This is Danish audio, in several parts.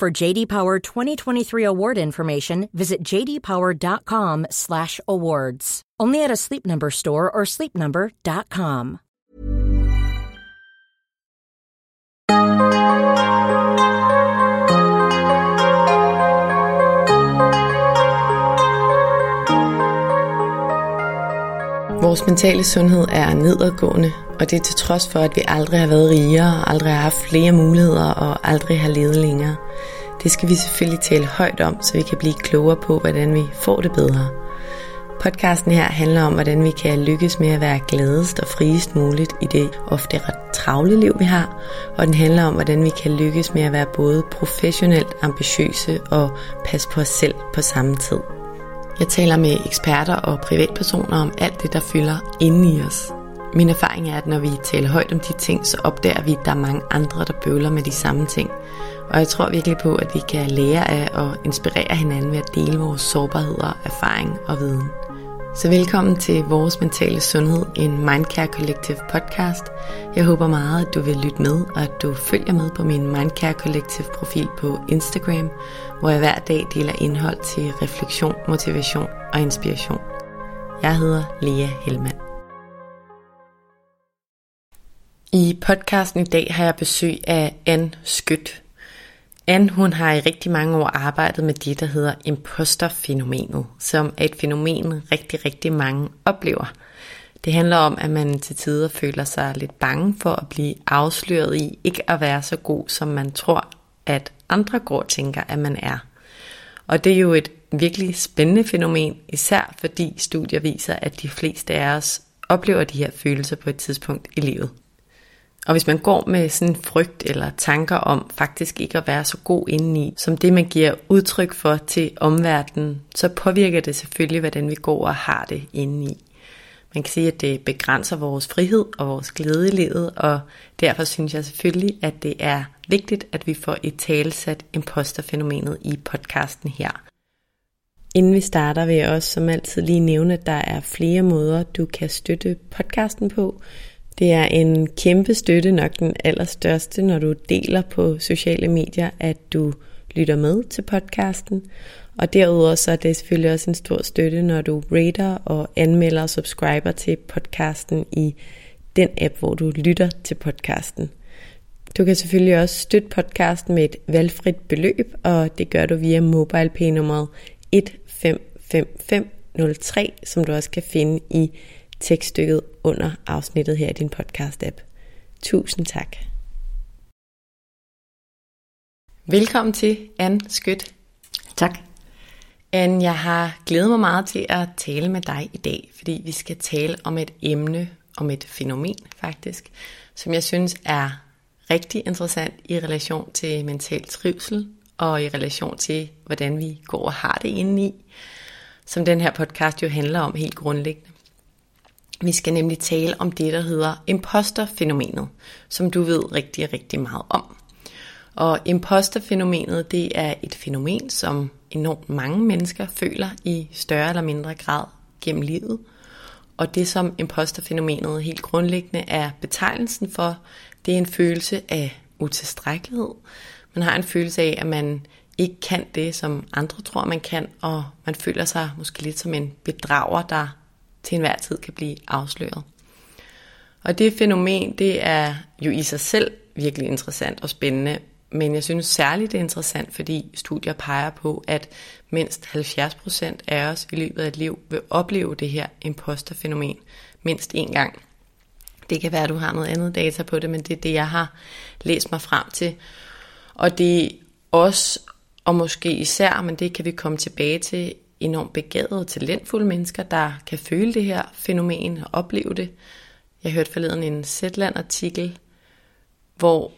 For JD Power 2023 award information, visit jdpower.com/awards. Only at a Sleep Number store or sleepnumber.com. Vores mentale sundhed er nedadgående, og det er til trods for, at vi aldrig har været rigere, aldrig har haft flere muligheder og aldrig har levet længere. Det skal vi selvfølgelig tale højt om, så vi kan blive klogere på, hvordan vi får det bedre. Podcasten her handler om, hvordan vi kan lykkes med at være gladest og friest muligt i det ofte ret travle liv, vi har. Og den handler om, hvordan vi kan lykkes med at være både professionelt ambitiøse og passe på os selv på samme tid. Jeg taler med eksperter og privatpersoner om alt det, der fylder inde i os. Min erfaring er, at når vi taler højt om de ting, så opdager vi, at der er mange andre, der bøvler med de samme ting. Og jeg tror virkelig på, at vi kan lære af og inspirere hinanden ved at dele vores sårbarheder, erfaring og viden. Så velkommen til Vores Mentale Sundhed, en Mindcare Collective podcast. Jeg håber meget, at du vil lytte med, og at du følger med på min Mindcare Collective profil på Instagram, hvor jeg hver dag deler indhold til refleksion, motivation og inspiration. Jeg hedder Lea Helmand. I podcasten i dag har jeg besøg af Anne Skødt. Anne hun har i rigtig mange år arbejdet med det, der hedder imposterfænomenet, som er et fænomen, rigtig, rigtig mange oplever. Det handler om, at man til tider føler sig lidt bange for at blive afsløret i ikke at være så god, som man tror, at andre går og tænker, at man er. Og det er jo et virkelig spændende fænomen, især fordi studier viser, at de fleste af os oplever de her følelser på et tidspunkt i livet. Og hvis man går med sådan en frygt eller tanker om faktisk ikke at være så god indeni, som det man giver udtryk for til omverdenen, så påvirker det selvfølgelig, hvordan vi går og har det indeni. Man kan sige, at det begrænser vores frihed og vores glæde i livet, og derfor synes jeg selvfølgelig, at det er vigtigt, at vi får et talesat imposterfænomenet i podcasten her. Inden vi starter, vil jeg også som altid lige nævne, at der er flere måder, du kan støtte podcasten på. Det er en kæmpe støtte, nok den allerstørste, når du deler på sociale medier, at du lytter med til podcasten. Og derudover så er det selvfølgelig også en stor støtte, når du rater og anmelder og subscriber til podcasten i den app, hvor du lytter til podcasten. Du kan selvfølgelig også støtte podcasten med et valgfrit beløb, og det gør du via MobilePay nummeret 155503, som du også kan finde i tekststykket under afsnittet her i din podcast-app. Tusind tak. Velkommen til, Anne Skødt. Tak. Anne, jeg har glædet mig meget til at tale med dig i dag, fordi vi skal tale om et emne, om et fænomen faktisk, som jeg synes er rigtig interessant i relation til mental trivsel og i relation til, hvordan vi går og har det indeni, som den her podcast jo handler om helt grundlæggende. Vi skal nemlig tale om det, der hedder imposterfænomenet, som du ved rigtig, rigtig meget om. Og imposterfænomenet, det er et fænomen, som enormt mange mennesker føler i større eller mindre grad gennem livet. Og det, som imposterfænomenet helt grundlæggende er betegnelsen for, det er en følelse af utilstrækkelighed. Man har en følelse af, at man ikke kan det, som andre tror, man kan, og man føler sig måske lidt som en bedrager, der til enhver tid kan blive afsløret. Og det fænomen, det er jo i sig selv virkelig interessant og spændende, men jeg synes særligt det er interessant, fordi studier peger på, at mindst 70% af os i løbet af et liv vil opleve det her imposterfænomen mindst én gang. Det kan være, at du har noget andet data på det, men det er det, jeg har læst mig frem til. Og det er også, og måske især, men det kan vi komme tilbage til, enormt begavede, talentfulde mennesker, der kan føle det her fænomen og opleve det. Jeg hørte forleden en Zetland-artikel, hvor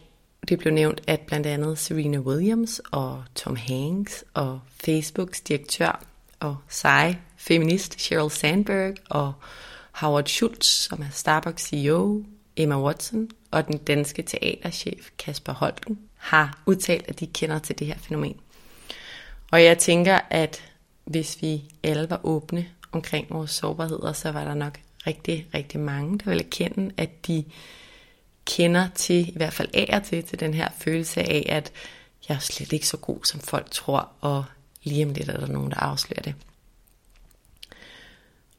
det blev nævnt, at blandt andet Serena Williams og Tom Hanks og Facebooks direktør og seje feminist Sheryl Sandberg og Howard Schultz, som er Starbucks CEO, Emma Watson og den danske teaterchef Kasper Holten har udtalt, at de kender til det her fænomen. Og jeg tænker, at hvis vi alle var åbne omkring vores sårbarheder, så var der nok rigtig, rigtig mange, der ville kende, at de kender til, i hvert fald af til, til den her følelse af, at jeg er slet ikke så god, som folk tror, og lige om lidt er der nogen, der afslører det.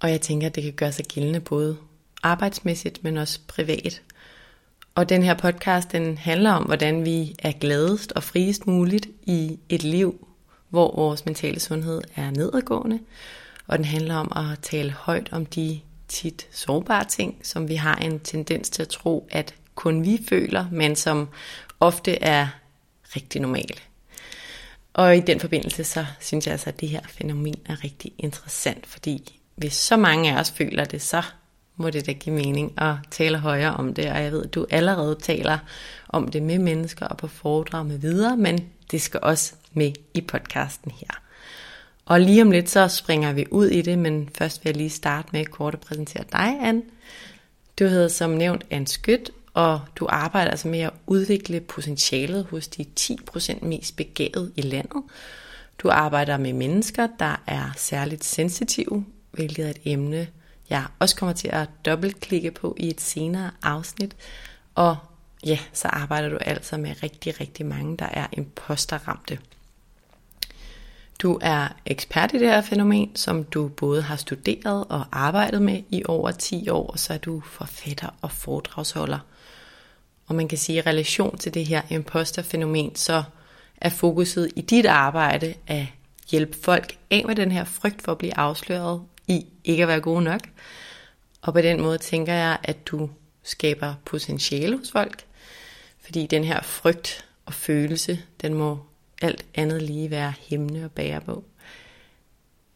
Og jeg tænker, at det kan gøre sig gældende både arbejdsmæssigt, men også privat. Og den her podcast, den handler om, hvordan vi er gladest og friest muligt i et liv, hvor vores mentale sundhed er nedadgående. Og den handler om at tale højt om de tit sårbare ting, som vi har en tendens til at tro, at kun vi føler, men som ofte er rigtig normale. Og i den forbindelse, så synes jeg altså, at det her fænomen er rigtig interessant, fordi hvis så mange af os føler det, så må det da give mening at tale højere om det. Og jeg ved, at du allerede taler om det med mennesker og på foredrag med videre, men det skal også med i podcasten her. Og lige om lidt, så springer vi ud i det, men først vil jeg lige starte med kort at præsentere dig, Anne. Du hedder som nævnt Anne Skyt, og du arbejder altså med at udvikle potentialet hos de 10% mest begavede i landet. Du arbejder med mennesker, der er særligt sensitive, hvilket er et emne, jeg også kommer til at dobbeltklikke på i et senere afsnit. Og ja, så arbejder du altså med rigtig, rigtig mange, der er imposterramte. Du er ekspert i det her fænomen, som du både har studeret og arbejdet med i over 10 år, og så er du forfatter og foredragsholder. Og man kan sige, at i relation til det her imposterfænomen, så er fokuset i dit arbejde at hjælpe folk af med den her frygt for at blive afsløret i ikke at være gode nok. Og på den måde tænker jeg, at du skaber potentiale hos folk, fordi den her frygt og følelse, den må alt andet lige være himne og bære på.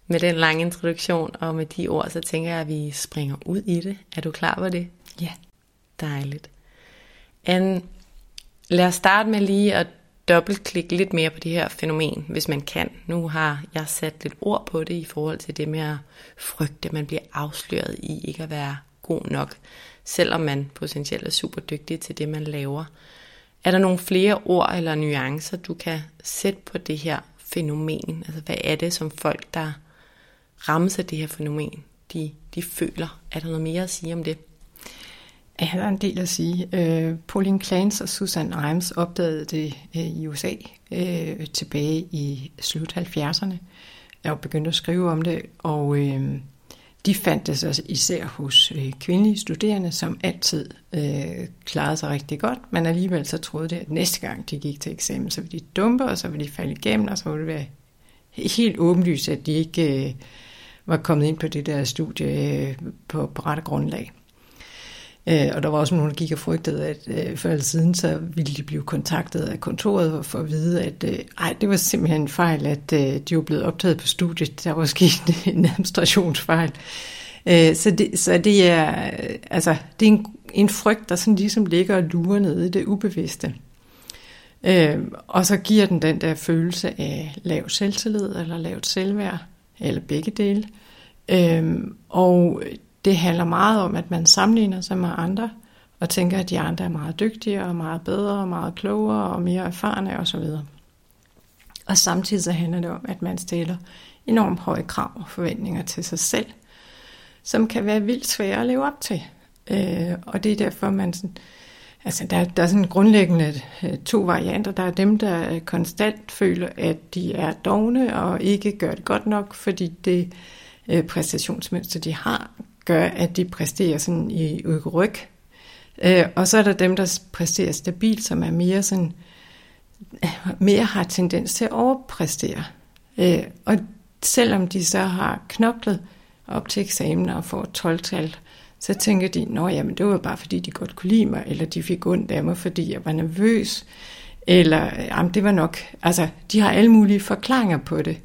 Med den lange introduktion og med de ord, så tænker jeg, at vi springer ud i det. Er du klar på det? Ja. Dejligt. Anne, lad os starte med lige at dobbeltklikke lidt mere på det her fænomen, hvis man kan. Nu har jeg sat lidt ord på det i forhold til det med at frygte, at man bliver afsløret i ikke at være god nok, selvom man potentielt er super dygtig til det, man laver. Er der nogle flere ord eller nuancer, du kan sætte på det her fænomen? Altså, hvad er det, som folk, der rammes af det her fænomen, de, de føler? Er der noget mere at sige om det? Ja, der er en del at sige. Øh, Pauline Clance og Susan Rimes opdagede det øh, i USA øh, tilbage i slut 70'erne. Jeg var begyndt at skrive om det, og øh, de fandt det så især hos øh, kvindelige studerende, som altid øh, klarede sig rigtig godt, men alligevel så troede det, at næste gang de gik til eksamen, så ville de dumpe, og så ville de falde igennem, og så ville det være helt åbenlyst, at de ikke øh, var kommet ind på det der studie øh, på, på rette grundlag. Øh, og der var også nogen, der gik og frygtede, at øh, før eller siden, så ville de blive kontaktet af kontoret for at vide, at øh, ej, det var simpelthen en fejl, at øh, de var blevet optaget på studiet. Der var sket en administrationsfejl. Øh, så, det, så det er, øh, altså, det er en, en frygt, der sådan ligesom ligger og lurer nede i det ubevidste. Øh, og så giver den den der følelse af lav selvtillid eller lavt selvværd, eller begge dele. Øh, og det handler meget om, at man sammenligner sig med andre, og tænker, at de andre er meget dygtigere, og meget bedre, og meget klogere, og mere erfarne osv. Og samtidig så handler det om, at man stiller enormt høje krav og forventninger til sig selv, som kan være vildt svære at leve op til. Øh, og det er derfor, man sådan, altså der, der er sådan grundlæggende øh, to varianter. Der er dem, der øh, konstant føler, at de er dogne og ikke gør det godt nok, fordi det øh, præstationsmønster, de har, gør, at de præsterer sådan i ryg. Øh, og så er der dem, der præsterer stabilt, som er mere sådan, øh, mere har tendens til at overpræstere. Øh, og selvom de så har knoklet op til eksamen og får 12-tal, så tænker de, nå jamen det var bare fordi de godt kunne lide mig, eller de fik ondt af mig, fordi jeg var nervøs, eller jamen det var nok, altså de har alle mulige forklaringer på det.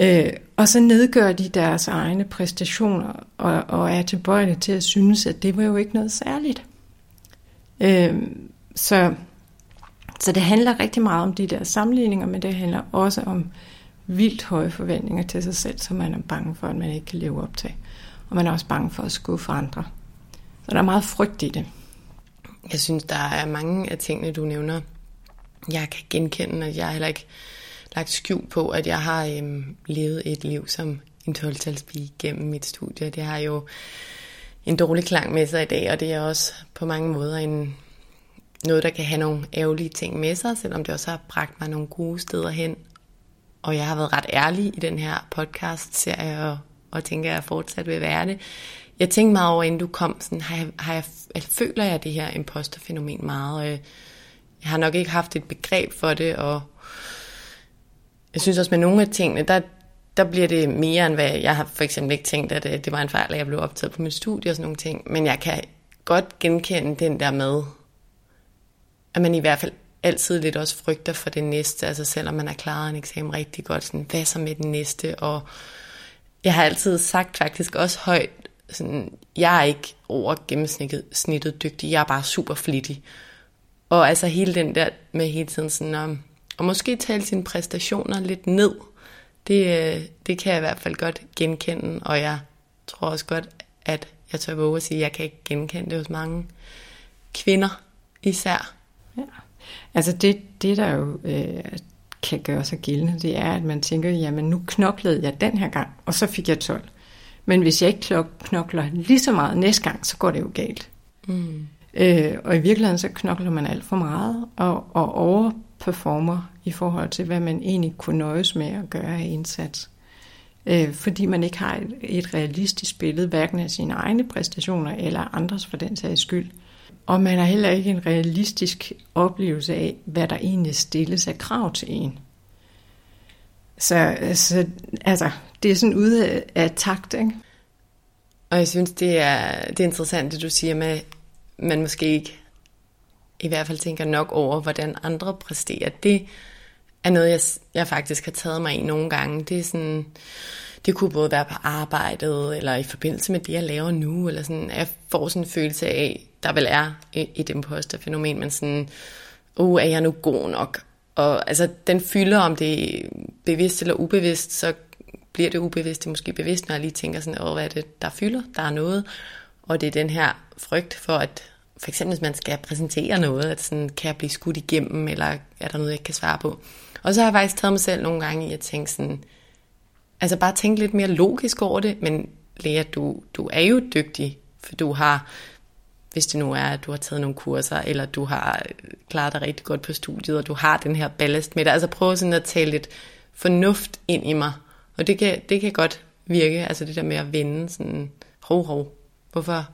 Øh, og så nedgør de deres egne præstationer og, og er tilbøjelige til at synes, at det var jo ikke noget særligt. Øh, så Så det handler rigtig meget om de der sammenligninger, men det handler også om vildt høje forventninger til sig selv, som man er bange for, at man ikke kan leve op til. Og man er også bange for at skuffe andre. Så der er meget frygt i det. Jeg synes, der er mange af tingene, du nævner, jeg kan genkende, at jeg heller ikke lagt skjul på, at jeg har øhm, levet et liv som en 12 gennem mit studie. Det har jo en dårlig klang med sig i dag, og det er også på mange måder en, noget, der kan have nogle ærgerlige ting med sig, selvom det også har bragt mig nogle gode steder hen. Og jeg har været ret ærlig i den her podcast-serie, og, og tænker, at jeg fortsat vil være det. Jeg tænkte meget over, inden du kom, sådan, har jeg, har jeg, altså, føler jeg det her imposterfænomen meget? Og jeg har nok ikke haft et begreb for det, og jeg synes også med nogle af tingene, der, der bliver det mere end hvad jeg har for eksempel ikke tænkt, at øh, det var en fejl, at jeg blev optaget på mit studie og sådan nogle ting. Men jeg kan godt genkende den der med, at man i hvert fald altid lidt også frygter for det næste, altså selvom man har klaret en eksamen rigtig godt, sådan, hvad så med den næste, og jeg har altid sagt faktisk også højt, sådan, jeg er ikke over gennemsnittet snittet dygtig, jeg er bare super flittig. Og altså hele den der med hele tiden sådan, om, og måske tale sine præstationer lidt ned, det, øh, det kan jeg i hvert fald godt genkende, og jeg tror også godt, at jeg tør våge at sige, at jeg kan ikke genkende det hos mange kvinder især. Ja. Altså det, det der jo øh, kan gøre sig gældende, det er, at man tænker, jamen nu knoklede jeg den her gang, og så fik jeg 12. Men hvis jeg ikke knokler lige så meget næste gang, så går det jo galt. Mm. Øh, og i virkeligheden så knokler man alt for meget, og, og performer i forhold til, hvad man egentlig kunne nøjes med at gøre af indsats. Øh, fordi man ikke har et, et realistisk billede, hverken af sine egne præstationer eller andres for den sags skyld. Og man har heller ikke en realistisk oplevelse af, hvad der egentlig stilles af krav til en. Så, så altså, det er sådan ude af takt, ikke? Og jeg synes, det er, det er interessant, det du siger med, man måske ikke i hvert fald tænker nok over, hvordan andre præsterer. Det er noget, jeg, jeg faktisk har taget mig i nogle gange. Det er sådan, det kunne både være på arbejdet, eller i forbindelse med det, jeg laver nu, eller sådan, jeg får sådan en følelse af, der vel er et, et imposterfænomen, men sådan, uh, er jeg nu god nok? Og altså, den fylder, om det er bevidst eller ubevidst, så bliver det ubevidst, det måske bevidst, når jeg lige tænker sådan, åh, hvad er det, der fylder? Der er noget. Og det er den her frygt for, at for eksempel hvis man skal præsentere noget, at sådan, kan jeg blive skudt igennem, eller er der noget, jeg ikke kan svare på? Og så har jeg faktisk taget mig selv nogle gange i at tænke sådan, altså bare tænke lidt mere logisk over det, men Lea, du, du er jo dygtig, for du har, hvis det nu er, at du har taget nogle kurser, eller du har klaret dig rigtig godt på studiet, og du har den her ballast med dig. Altså prøv sådan at tale lidt fornuft ind i mig. Og det kan, det kan godt virke, altså det der med at vende sådan, hov, hov, hvorfor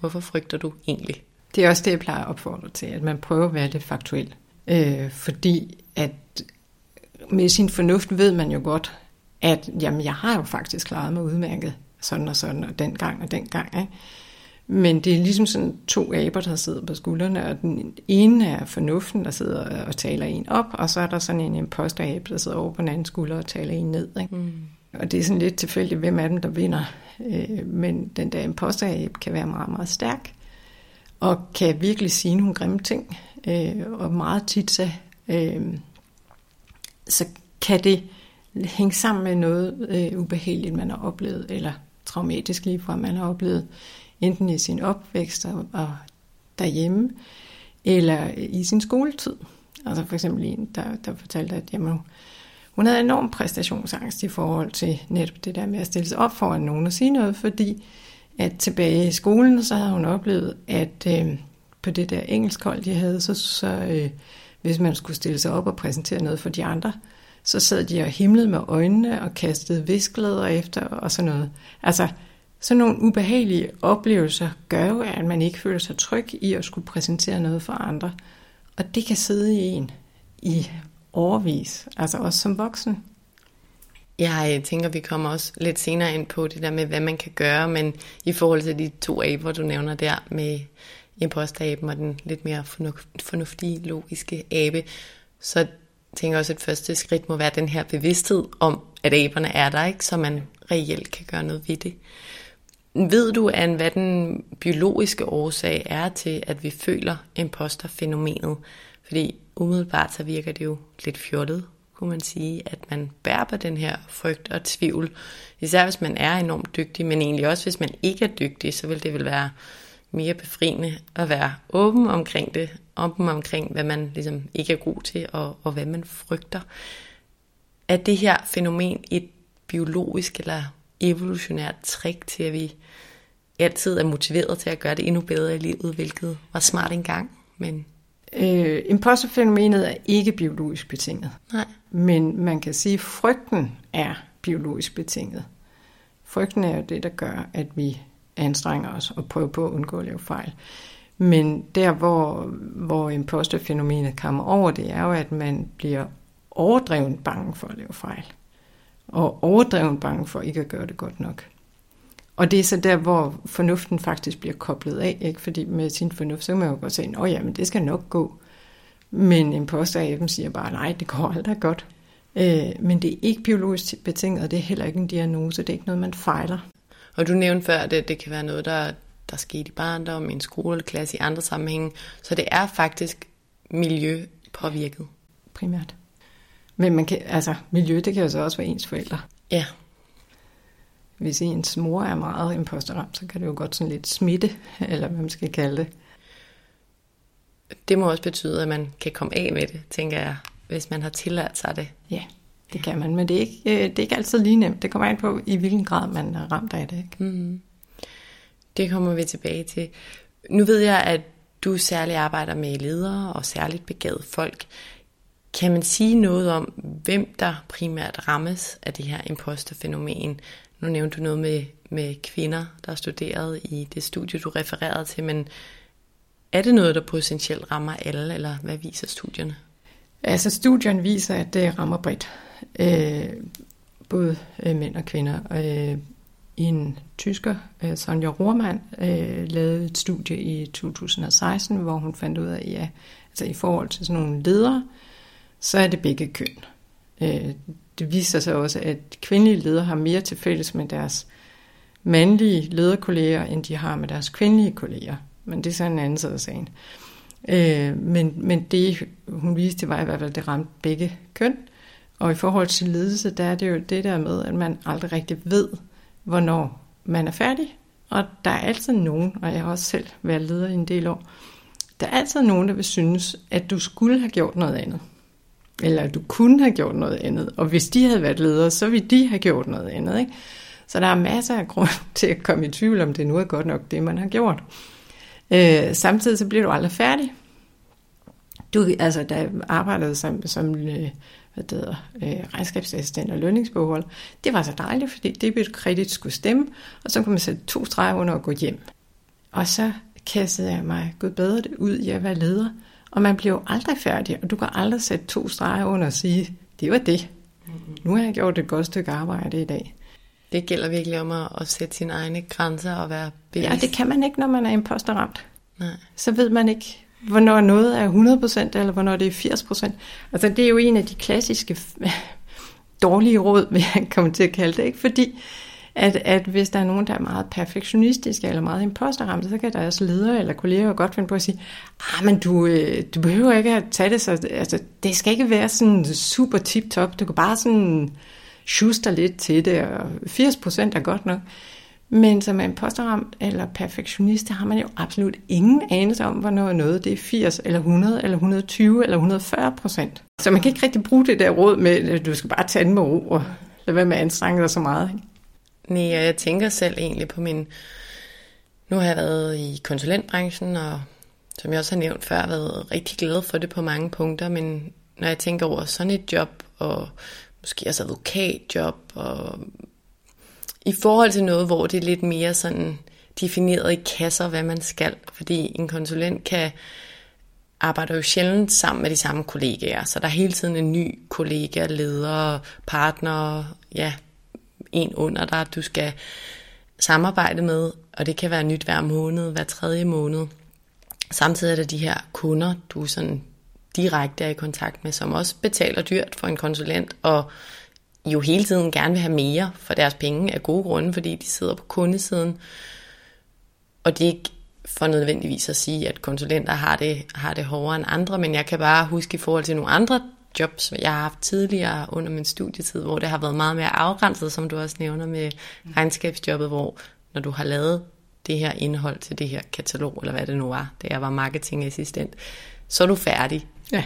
hvorfor frygter du egentlig? Det er også det, jeg plejer at opfordre til, at man prøver at være lidt faktuel. Øh, fordi at med sin fornuft ved man jo godt, at jamen, jeg har jo faktisk klaret mig udmærket sådan og sådan, og den gang og den gang. Ikke? Men det er ligesom sådan to aber, der sidder på skuldrene, og den ene er fornuften, der sidder og taler en op, og så er der sådan en imposter der sidder over på den anden skulder og taler en ned. Ikke? Mm. Og det er sådan lidt tilfældigt, hvem af dem, der vinder. Øh, men den der imposter kan være meget, meget stærk, og kan virkelig sige nogle grimme ting. Øh, og meget tit så, øh, så kan det hænge sammen med noget øh, ubehageligt, man har oplevet, eller traumatisk lige fra man har oplevet, enten i sin opvækst og, og derhjemme, eller i sin skoletid. Altså for eksempel en, der, der fortalte, at jamen, hun havde enorm præstationsangst i forhold til netop det der med at stille sig op foran nogen og sige noget, fordi at tilbage i skolen, så havde hun oplevet, at øh, på det der engelskhold, de havde, så, så øh, hvis man skulle stille sig op og præsentere noget for de andre, så sad de og himlede med øjnene og kastede visklæder efter og sådan noget. Altså, sådan nogle ubehagelige oplevelser gør jo, at man ikke føler sig tryg i at skulle præsentere noget for andre. Og det kan sidde i en i overvis, altså også som voksen. Jeg tænker, vi kommer også lidt senere ind på det der med, hvad man kan gøre, men i forhold til de to aber, du nævner der med imposteraben og den lidt mere fornuftige, logiske abe, så tænker jeg også, at første skridt må være den her bevidsthed om, at aberne er der, ikke, så man reelt kan gøre noget ved det. Ved du, Anne, hvad den biologiske årsag er til, at vi føler imposterfænomenet? Fordi umiddelbart så virker det jo lidt fjollet, kunne man sige, at man bærer på den her frygt og tvivl. Især hvis man er enormt dygtig, men egentlig også hvis man ikke er dygtig, så vil det vel være mere befriende at være åben omkring det, åben omkring, hvad man ligesom ikke er god til, og, og hvad man frygter. Er det her fænomen et biologisk eller evolutionært trick til, at vi altid er motiveret til at gøre det endnu bedre i livet, hvilket var smart engang, men... Øh, imposterfænomenet er ikke biologisk betinget. Nej. Men man kan sige, at frygten er biologisk betinget. Frygten er jo det, der gør, at vi anstrenger os og prøver på at undgå at lave fejl. Men der, hvor, hvor imposterfænomenet kommer over, det er jo, at man bliver overdrevet bange for at lave fejl. Og overdrevet bange for ikke at gøre det godt nok. Og det er så der, hvor fornuften faktisk bliver koblet af, ikke? fordi med sin fornuft, så kan man jo godt sige, at men det skal nok gå. Men imposter siger bare, nej, det går aldrig godt. Øh, men det er ikke biologisk betinget, og det er heller ikke en diagnose, det er ikke noget, man fejler. Og du nævnte før, at det, det kan være noget, der, der skete i barndom, i en skoleklasse, i andre sammenhænge. Så det er faktisk miljø påvirket. Primært. Men man kan, altså, miljø, det kan jo så også være ens forældre. Ja. Hvis ens mor er meget imposterramt, så kan det jo godt sådan lidt smitte, eller hvad man skal kalde det. Det må også betyde, at man kan komme af med det, tænker jeg, hvis man har tilladt sig det. Ja, det kan man, men det er ikke, øh, det er ikke altid lige nemt. Det kommer an på, i hvilken grad man er ramt af det. Ikke? Mm. Det kommer vi tilbage til. Nu ved jeg, at du særligt arbejder med ledere og særligt begavet folk. Kan man sige noget om, hvem der primært rammes af det her imposterfænomen? Nu nævnte du noget med, med kvinder, der studerede i det studie, du refererede til, men er det noget, der potentielt rammer alle, eller hvad viser studierne? Altså studien viser, at det rammer bredt. Øh, både øh, mænd og kvinder. Øh, en tysker, øh, Sonja Rohrmann, øh, lavede et studie i 2016, hvor hun fandt ud af, at ja, altså i forhold til sådan nogle ledere, så er det begge køn. Øh, det viser sig også, at kvindelige ledere har mere til fælles med deres mandlige lederkolleger, end de har med deres kvindelige kolleger. Men det er så en anden side af sagen. Øh, men, men det, hun viste, var i hvert fald, at det ramte begge køn. Og i forhold til ledelse, der er det jo det der med, at man aldrig rigtig ved, hvornår man er færdig. Og der er altid nogen, og jeg har også selv været leder i en del år, der er altid nogen, der vil synes, at du skulle have gjort noget andet. Eller at du kunne have gjort noget andet. Og hvis de havde været ledere, så ville de have gjort noget andet. Ikke? Så der er masser af grund til at komme i tvivl, om det nu er godt nok det, man har gjort. Øh, samtidig så bliver du aldrig færdig. Du, altså, da jeg arbejdede som, som øh, hvad det hedder, øh, regnskabsassistent og lønningsboghold, det var så dejligt, fordi det kredit skulle stemme, og så kunne man sætte to streger under og gå hjem. Og så kastede jeg mig gået bedre ud i at være leder, og man bliver jo aldrig færdig, og du kan aldrig sætte to streger under og sige, det var det. Nu har jeg gjort et godt stykke arbejde i dag. Det gælder virkelig om at, at sætte sine egne grænser og være bevidst. Ja, det kan man ikke, når man er imposterramt. Nej. Så ved man ikke, hvornår noget er 100%, eller hvornår det er 80%. Altså, det er jo en af de klassiske dårlige råd, vil jeg komme til at kalde det, ikke? Fordi at, at hvis der er nogen, der er meget perfektionistiske eller meget imposterramte, så kan deres ledere eller kolleger jo godt finde på at sige, ah, men du, øh, du behøver ikke at tage det så, altså, det skal ikke være sådan super tip-top, du kan bare sådan schuster lidt til det, og 80% er godt nok. Men som en posterramt eller perfektionist, der har man jo absolut ingen anelse om, hvornår noget det er 80 eller 100 eller 120 eller 140 procent. Så man kan ikke rigtig bruge det der råd med, at du skal bare tage den med ro og lade være med at anstrenge dig så meget. Ikke? Nej, og jeg tænker selv egentlig på min... Nu har jeg været i konsulentbranchen, og som jeg også har nævnt før, været rigtig glad for det på mange punkter, men når jeg tænker over sådan et job, og måske også advokatjob, og i forhold til noget, hvor det er lidt mere sådan defineret i kasser, hvad man skal, fordi en konsulent kan arbejder jo sjældent sammen med de samme kollegaer, så der er hele tiden en ny kollega, leder, partner, ja, en under dig, du skal samarbejde med, og det kan være nyt hver måned, hver tredje måned. Samtidig er der de her kunder, du sådan direkte er i kontakt med, som også betaler dyrt for en konsulent, og jo hele tiden gerne vil have mere for deres penge af gode grunde, fordi de sidder på kundesiden, og det er ikke for nødvendigvis at sige, at konsulenter har det, har det hårdere end andre, men jeg kan bare huske i forhold til nogle andre jobs, jeg har haft tidligere under min studietid, hvor det har været meget mere afgrænset, som du også nævner med regnskabsjobbet, hvor når du har lavet det her indhold til det her katalog, eller hvad det nu var, da jeg var marketingassistent, så er du færdig. Ja.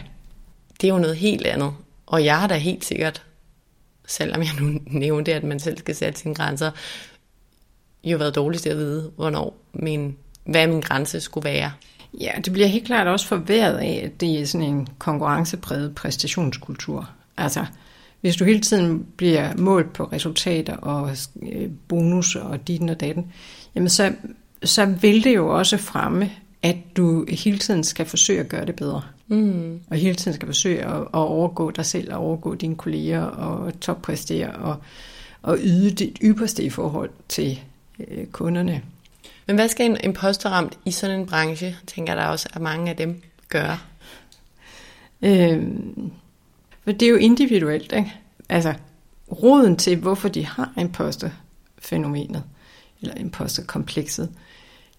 Det er jo noget helt andet. Og jeg har da helt sikkert, selvom jeg nu nævnte, at man selv skal sætte sine grænser, jo været dårligst til at vide, hvornår min, hvad min grænse skulle være. Ja, det bliver helt klart også forværet af, at det er sådan en konkurrencepræget præstationskultur. Altså, hvis du hele tiden bliver målt på resultater og øh, bonus og dit og datten, jamen så, så vil det jo også fremme, at du hele tiden skal forsøge at gøre det bedre. Mm. Og hele tiden skal forsøge at, at overgå dig selv, og overgå dine kolleger, og toppræstere, og, og yde dit ypperste i forhold til øh, kunderne. Men hvad skal en imposterramt i sådan en branche, tænker der også, at mange af dem gør? Øhm, for det er jo individuelt, ikke? Altså, roden til, hvorfor de har imposterfænomenet, eller imposterkomplekset,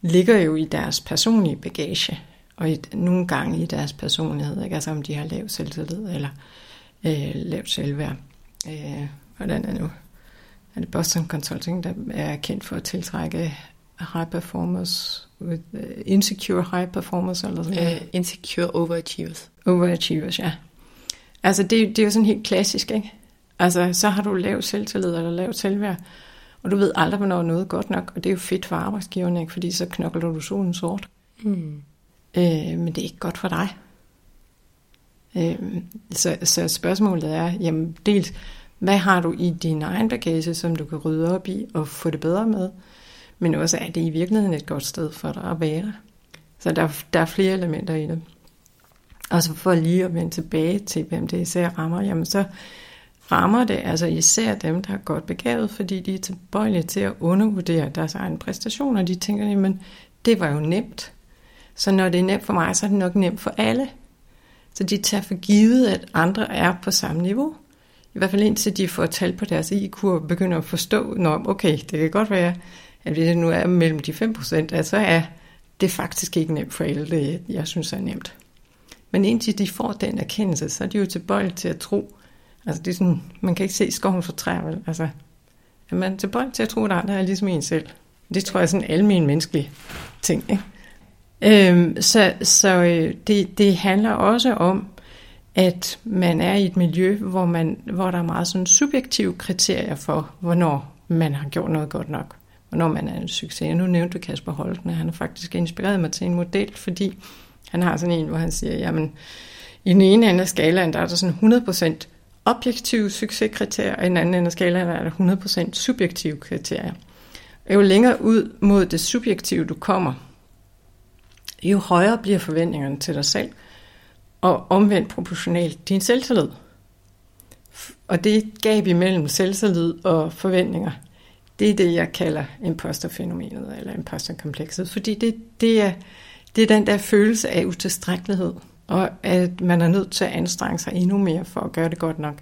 ligger jo i deres personlige bagage, og i, nogle gange i deres personlighed, ikke? altså om de har lav selvtillid, eller øh, lavt selvværd. Øh, hvordan er nu? Er det Boston Consulting, der er kendt for at tiltrække high performers, with, uh, insecure high performers, eller sådan noget? Uh, insecure overachievers. Overachievers, ja. Altså, det, det er jo sådan helt klassisk, ikke? Altså, så har du lav selvtillid eller lav selvværd, og du ved aldrig, hvornår noget er godt nok, og det er jo fedt for arbejdsgiverne, ikke? fordi så knokler du solen sort. Mm. Øh, men det er ikke godt for dig. Øh, så, så spørgsmålet er, jamen dels, hvad har du i din egen bagage, som du kan rydde op i og få det bedre med? Men også er det i virkeligheden et godt sted for dig at være. Så der, der er flere elementer i det. Og så for lige at vende tilbage til, hvem det især rammer, jamen så rammer det altså især dem, der er godt begavet, fordi de er tilbøjelige til at undervurdere deres egen præstationer. De tænker, jamen det var jo nemt. Så når det er nemt for mig, så er det nok nemt for alle. Så de tager for givet, at andre er på samme niveau. I hvert fald indtil de får tal på deres IQ og begynder at forstå, når okay, det kan godt være, at hvis det nu er mellem de 5%, så er det faktisk ikke nemt for alle, det jeg synes er nemt. Men indtil de får den erkendelse, så er de jo tilbøjelige til at tro, altså det er sådan, man kan ikke se skoven for træer, vel? Altså, er man tilbøjelig til at tro, at andre er ligesom en selv. Det tror jeg er sådan en almen menneskelig ting, ikke? Øhm, så så øh, det, det handler også om, at man er i et miljø, hvor, man, hvor der er meget sådan subjektive kriterier for, hvornår man har gjort noget godt nok. Hvornår man er en succes. Nu nævnte du Kasper Holten, han har faktisk inspireret mig til en model, fordi han har sådan en, hvor han siger, jamen, i den ene ende af skalaen, der er der sådan 100% objektive succeskriterier, og i den anden ende af skalaen, der er der 100% subjektive kriterier. Og jo længere ud mod det subjektive du kommer, jo højere bliver forventningerne til dig selv, og omvendt proportionalt din selvtillid. Og det gab imellem selvtillid og forventninger, det er det, jeg kalder imposterfænomenet, eller imposterkomplekset, fordi det, det, er, det er den der følelse af utilstrækkelighed, og at man er nødt til at anstrenge sig endnu mere for at gøre det godt nok.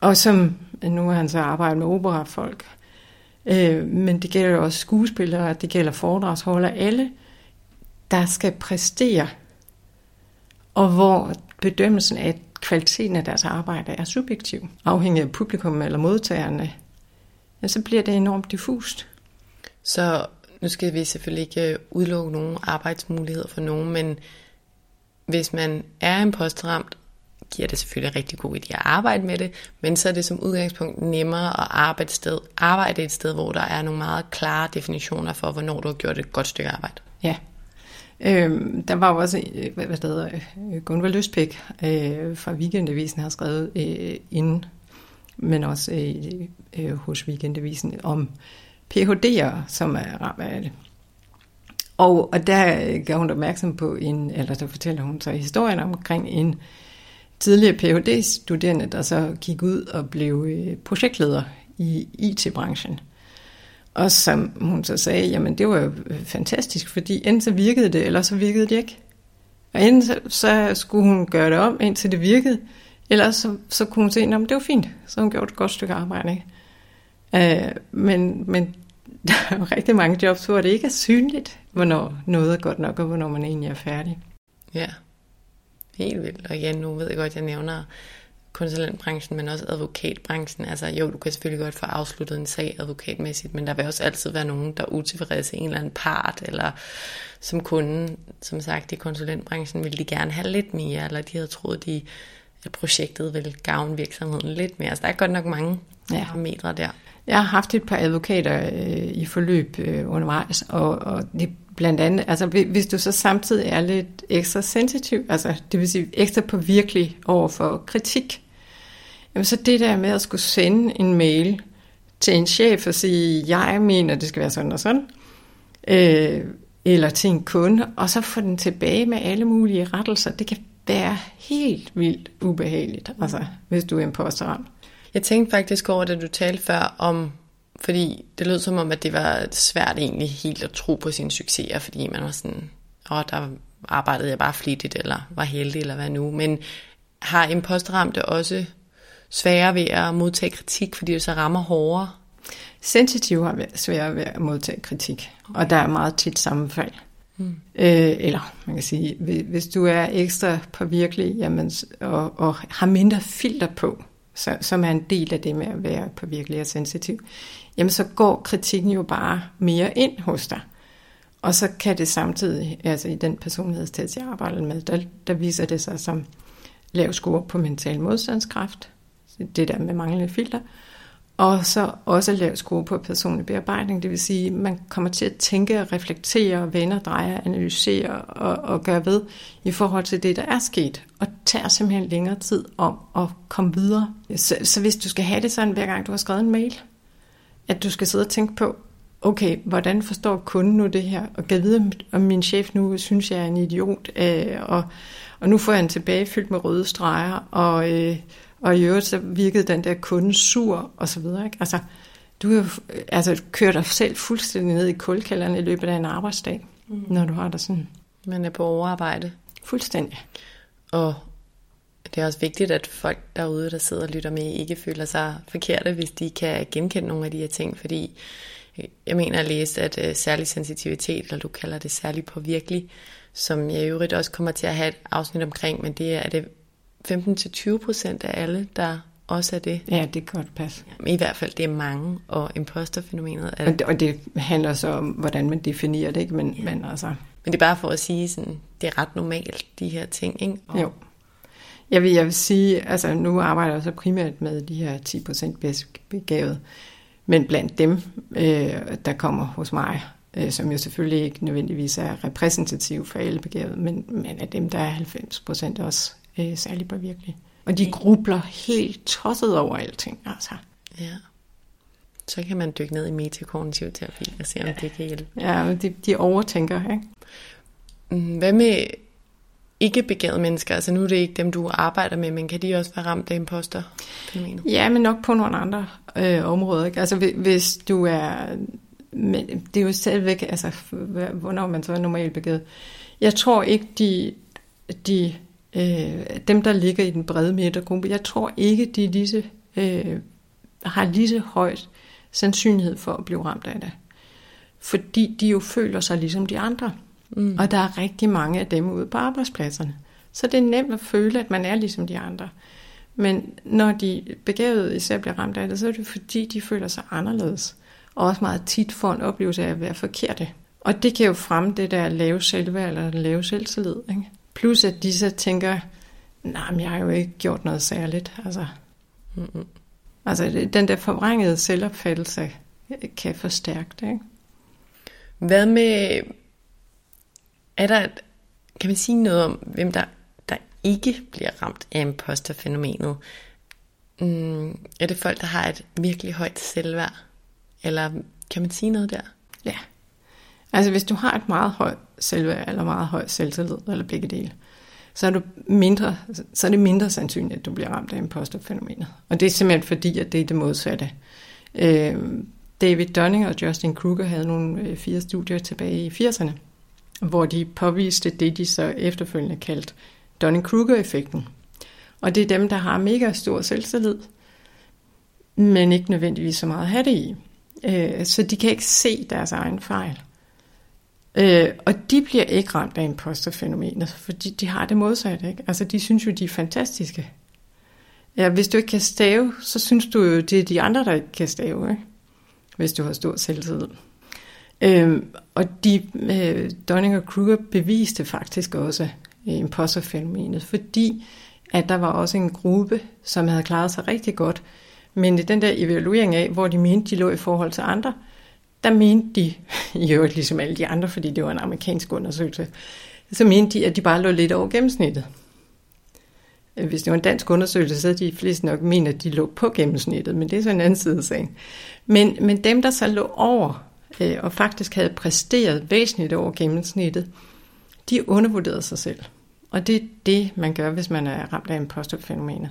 Og som, nu har han så arbejdet med operafolk, øh, men det gælder jo også skuespillere, det gælder foredragsholdere, alle der skal præstere, og hvor bedømmelsen af kvaliteten af deres arbejde er subjektiv, afhængig af publikum eller modtagerne, ja, så bliver det enormt diffust. Så nu skal vi selvfølgelig ikke udelukke nogen arbejdsmuligheder for nogen, men hvis man er en postramt, giver det selvfølgelig rigtig god idé at arbejde med det, men så er det som udgangspunkt nemmere at arbejde sted, arbejde et sted, hvor der er nogle meget klare definitioner for, hvornår du har gjort et godt stykke arbejde. Ja, Øhm, der var jo også, øh, hvad, hvad hedder, øh, Gunvar Løsbæk øh, fra Weekendavisen har skrevet øh, inden, men også øh, øh, hos Weekendavisen om PHD'er, som er ramt af det. Og, og der øh, gav hun opmærksom på en, eller der fortæller hun så historien omkring en tidligere Ph.D.-studerende, der så gik ud og blev øh, projektleder i IT-branchen. Og som hun så sagde, jamen det var jo øh, fantastisk, fordi enten så virkede det, eller så virkede det ikke. Og enten så, så skulle hun gøre det om, indtil det virkede, eller så, så kunne hun se, at det var fint, så hun gjorde et godt stykke arbejde. Ikke? Uh, men, men der er jo rigtig mange jobs, hvor det ikke er synligt, hvornår noget er godt nok, og hvornår man egentlig er færdig. Ja, helt vildt. Og igen, nu ved jeg godt, at jeg nævner konsulentbranchen, men også advokatbranchen. Altså jo, du kan selvfølgelig godt få afsluttet en sag advokatmæssigt, men der vil også altid være nogen, der er utilfredse en eller anden part, eller som kunden, som sagt, i konsulentbranchen ville de gerne have lidt mere, eller de havde troet, de, at projektet ville gavne virksomheden lidt mere. Så der er godt nok mange ja. parametre der. Jeg har haft et par advokater øh, i forløb øh, undervejs, og, og det blandt andet, altså hvis du så samtidig er lidt ekstra sensitiv, altså det vil sige ekstra påvirkelig over for kritik, jamen så det der med at skulle sende en mail til en chef og sige, jeg mener, det skal være sådan og sådan, øh, eller til en kunde, og så få den tilbage med alle mulige rettelser, det kan være helt vildt ubehageligt, altså hvis du er imposterramt. Jeg tænkte faktisk over, da du talte før om, fordi det lød som om, at det var svært egentlig helt at tro på sine succeser, fordi man var sådan, åh, der arbejdede jeg bare flittigt, eller var heldig, eller hvad nu. Men har imposterramte også sværere ved at modtage kritik, fordi det så rammer hårdere? Sensitive har sværere ved at modtage kritik, okay. og der er meget tit sammenfald. Mm. Øh, eller man kan sige, hvis du er ekstra påvirkelig jamen, og, og har mindre filter på, så, som er en del af det med at være påvirkelig og sensitiv, jamen så går kritikken jo bare mere ind hos dig. Og så kan det samtidig, altså i den personlighedstest, jeg arbejder med, der, der viser det sig som lav score på mental modstandskraft, det der med manglende filter, og så også lav score på personlig bearbejdning, det vil sige, at man kommer til at tænke, reflektere, vende, dreje, analysere og, og gøre ved i forhold til det, der er sket, og tager simpelthen længere tid om at komme videre. Så, så hvis du skal have det sådan, hver gang du har skrevet en mail, at du skal sidde og tænke på, okay, hvordan forstår kunden nu det her, og kan vide, om min chef nu synes, jeg er en idiot, øh, og, og nu får jeg en tilbagefyldt med røde streger, og, øh, og i øvrigt så virkede den der kunde sur, og så videre. Ikke? Altså, du kan altså, køre dig selv fuldstændig ned i kulkælderen i løbet af en arbejdsdag, mm. når du har det sådan. Man er på overarbejde. Fuldstændig. Og det er også vigtigt, at folk derude, der sidder og lytter med, ikke føler sig forkerte, hvis de kan genkende nogle af de her ting, fordi øh, jeg mener at læse, at uh, særlig sensitivitet, eller du kalder det særlig påvirkelig, som jeg i øvrigt også kommer til at have et afsnit omkring, men det er, det 15-20 procent af alle, der også er det. Ja, det kan godt passe. I hvert fald, det er mange, og imposterfænomenet er... Og det, og det handler så om, hvordan man definerer det, ikke? Men, ja. men altså... Men det er bare for at sige, sådan, det er ret normalt, de her ting, ikke? Og, jo. Jeg vil, jeg vil sige, altså nu arbejder jeg så primært med de her 10% bedst begavet, men blandt dem, øh, der kommer hos mig, øh, som jo selvfølgelig ikke nødvendigvis er repræsentativ for alle begavet, men, men af dem, der er 90% også øh, særlig påvirkelige. Og de grubler helt tosset over alting, altså. Ja. Så kan man dykke ned i metakognitiv terapi og se, om ja. det kan hjælpe. Ja, de, de overtænker, ikke? Mm, hvad med ikke begavede mennesker? Altså nu er det ikke dem, du arbejder med, men kan de også være ramt af imposter? Ja, men nok på nogle andre øh, områder. Ikke? Altså hvis du er... Men det er jo stadigvæk, altså hvornår man så er normalt begavet. Jeg tror ikke, de, de øh, dem, der ligger i den brede midtergruppe, jeg tror ikke, de lige så, øh, har lige så højt sandsynlighed for at blive ramt af det. Fordi de jo føler sig ligesom de andre. Mm. Og der er rigtig mange af dem ude på arbejdspladserne. Så det er nemt at føle, at man er ligesom de andre. Men når de begavede især bliver ramt af det, så er det fordi, de føler sig anderledes. Og også meget tit får en oplevelse af at være forkerte. Og det kan jo fremme det der lave selvværd eller lave selvtillid. Ikke? Plus at de så tænker, nej, men jeg har jo ikke gjort noget særligt. Altså, mm-hmm. altså den der forvrængede selvopfattelse kan forstærke det. Ikke? Hvad med er der, kan man sige noget om, hvem der, der ikke bliver ramt af imposterfænomenet? Mm, er det folk, der har et virkelig højt selvværd? Eller kan man sige noget der? Ja. Altså hvis du har et meget højt selvværd, eller meget højt selvtillid, eller begge dele, så er, du mindre, så er det mindre sandsynligt, at du bliver ramt af imposterfænomenet. Og det er simpelthen fordi, at det er det modsatte. Øh, David Dunning og Justin Kruger havde nogle øh, fire studier tilbage i 80'erne, hvor de påviste det, de så efterfølgende kaldt Dunning-Kruger-effekten. Og det er dem, der har mega stor selvtillid, men ikke nødvendigvis så meget at have det i. Øh, så de kan ikke se deres egen fejl. Øh, og de bliver ikke ramt af imposterfænomenet, fordi de har det modsatte. Ikke? Altså, de synes jo, de er fantastiske. Ja, hvis du ikke kan stave, så synes du jo, det er de andre, der ikke kan stave, ikke? hvis du har stor selvtillid. Øh, og de, øh, Donning og Kruger beviste faktisk også øh, imposterfænomenet, fordi at der var også en gruppe, som havde klaret sig rigtig godt, men i den der evaluering af, hvor de mente, de lå i forhold til andre, der mente de, i øvrigt ligesom alle de andre, fordi det var en amerikansk undersøgelse, så mente de, at de bare lå lidt over gennemsnittet. Øh, hvis det var en dansk undersøgelse, så de fleste nok mener, at de lå på gennemsnittet, men det er så en anden side af sagen. Men, men dem, der så lå over, øh, og faktisk havde præsteret væsentligt over gennemsnittet, de undervurderede sig selv. Og det er det, man gør, hvis man er ramt af imposterfænomenet.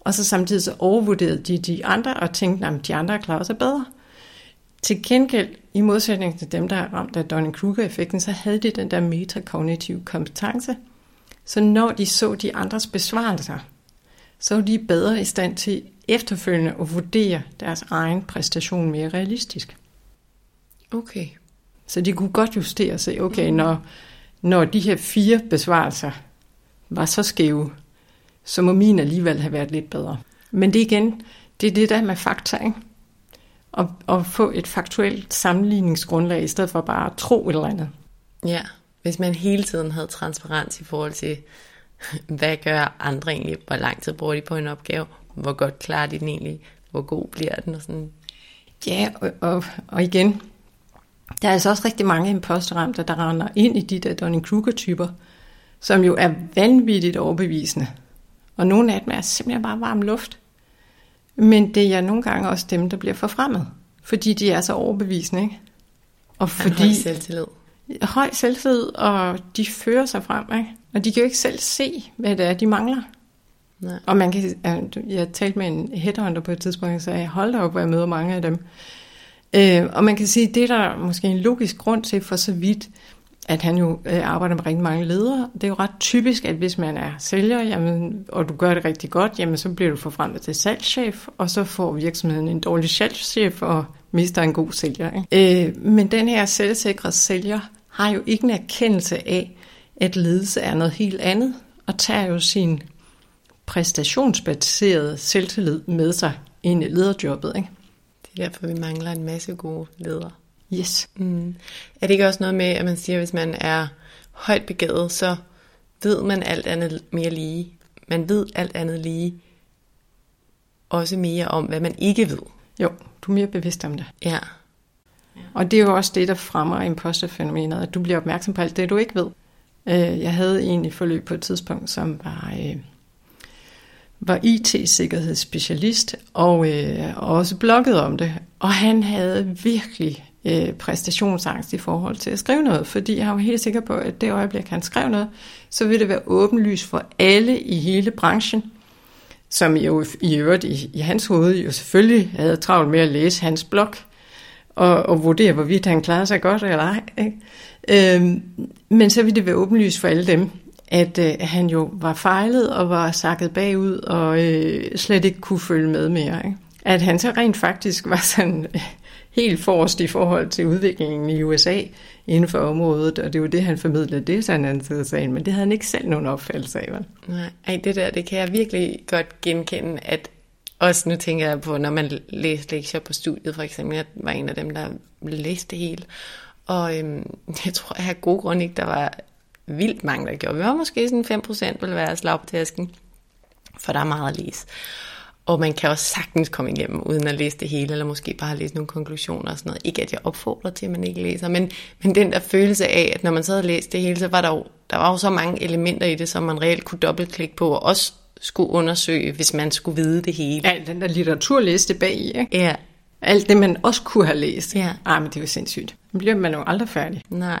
Og så samtidig så overvurderede de de andre, og tænkte, at de andre klarer sig bedre. Til gengæld, i modsætning til dem, der er ramt af Dunning-Kruger-effekten, så havde de den der metakognitive kompetence. Så når de så de andres besvarelser, så var de bedre i stand til efterfølgende at vurdere deres egen præstation mere realistisk. Okay. Så de kunne godt justere sig, okay, mm. når, når de her fire besvarelser var så skæve, så må min alligevel have været lidt bedre. Men det igen, det er det der med fakta, ikke? Og, og få et faktuelt sammenligningsgrundlag, i stedet for bare at tro et eller andet. Ja, hvis man hele tiden havde transparens i forhold til, hvad gør andre egentlig, hvor lang tid bruger de på en opgave, hvor godt klarer de den egentlig, hvor god bliver den og sådan. Ja, og, og, og igen, der er altså også rigtig mange imposterramte, der render ind i de der Dunning-Kruger-typer, som jo er vanvittigt overbevisende. Og nogle af dem er simpelthen bare varm luft. Men det er nogle gange også dem, der bliver forfremmet. Fordi de er så overbevisende, ikke? Og fordi, høj selvtillid. Høj selvtillid, og de fører sig frem, ikke? Og de kan jo ikke selv se, hvad det er, de mangler. Nej. Og man kan, jeg talte med en headhunter på et tidspunkt, og sagde, hold da op, hvor jeg møder mange af dem. Øh, og man kan sige, det er der måske en logisk grund til for så vidt, at han jo øh, arbejder med rigtig mange ledere. Det er jo ret typisk, at hvis man er sælger, jamen, og du gør det rigtig godt, jamen, så bliver du forfremmet til salgschef, og så får virksomheden en dårlig salgschef og mister en god sælger. Ikke? Øh, men den her selvsikre sælger har jo ikke en erkendelse af, at ledelse er noget helt andet, og tager jo sin præstationsbaserede selvtillid med sig ind i lederjobbet. Ikke? Det er derfor, vi mangler en masse gode ledere. Yes. Mm. Er det ikke også noget med, at man siger, at hvis man er højt begavet, så ved man alt andet mere lige. Man ved alt andet lige. Også mere om, hvad man ikke ved. Jo, du er mere bevidst om det. Ja. Og det er jo også det, der fremmer imposterfænomenet, at du bliver opmærksom på alt det, du ikke ved. Øh, jeg havde en i forløb på et tidspunkt, som var, øh, var IT-sikkerhedsspecialist, og øh, også bloggede om det. Og han havde virkelig øh, præstationsangst i forhold til at skrive noget, fordi han var helt sikker på, at det øjeblik, han skrev noget, så ville det være åbenlyst for alle i hele branchen, som jo i øvrigt i, i hans hoved jo selvfølgelig havde travlt med at læse hans blog, og, og vurdere, hvorvidt han klarede sig godt eller ej. Ikke? Øhm, men så ville det være åbenlyst for alle dem, at øh, han jo var fejlet og var sakket bagud og øh, slet ikke kunne følge med mere. Ikke? At han så rent faktisk var sådan helt forrest i forhold til udviklingen i USA inden for området, og det var det, han formidlede, det er sådan en anden side af sagen, men det havde han ikke selv nogen opfattelse af. Vel? Nej, ej, det der, det kan jeg virkelig godt genkende, at også nu tænker jeg på, når man læste lektier på studiet, for eksempel, jeg var en af dem, der læste det hele, og øhm, jeg tror, jeg har god grund ikke, der var vildt mange, der gjorde. Vi var måske sådan 5% ville være slag på tasken, for der er meget at læse. Og man kan også sagtens komme igennem, uden at læse det hele, eller måske bare læse nogle konklusioner og sådan noget. Ikke at jeg opfordrer til, at man ikke læser, men, men den der følelse af, at når man så havde læst det hele, så var der jo, der var jo så mange elementer i det, som man reelt kunne dobbeltklikke på, og også skulle undersøge, hvis man skulle vide det hele. Alt den der litteraturlæste bag i, ikke? Ja. Alt det, man også kunne have læst. Ja. Ej, men det er jo sindssygt. Så bliver man jo aldrig færdig. Nej.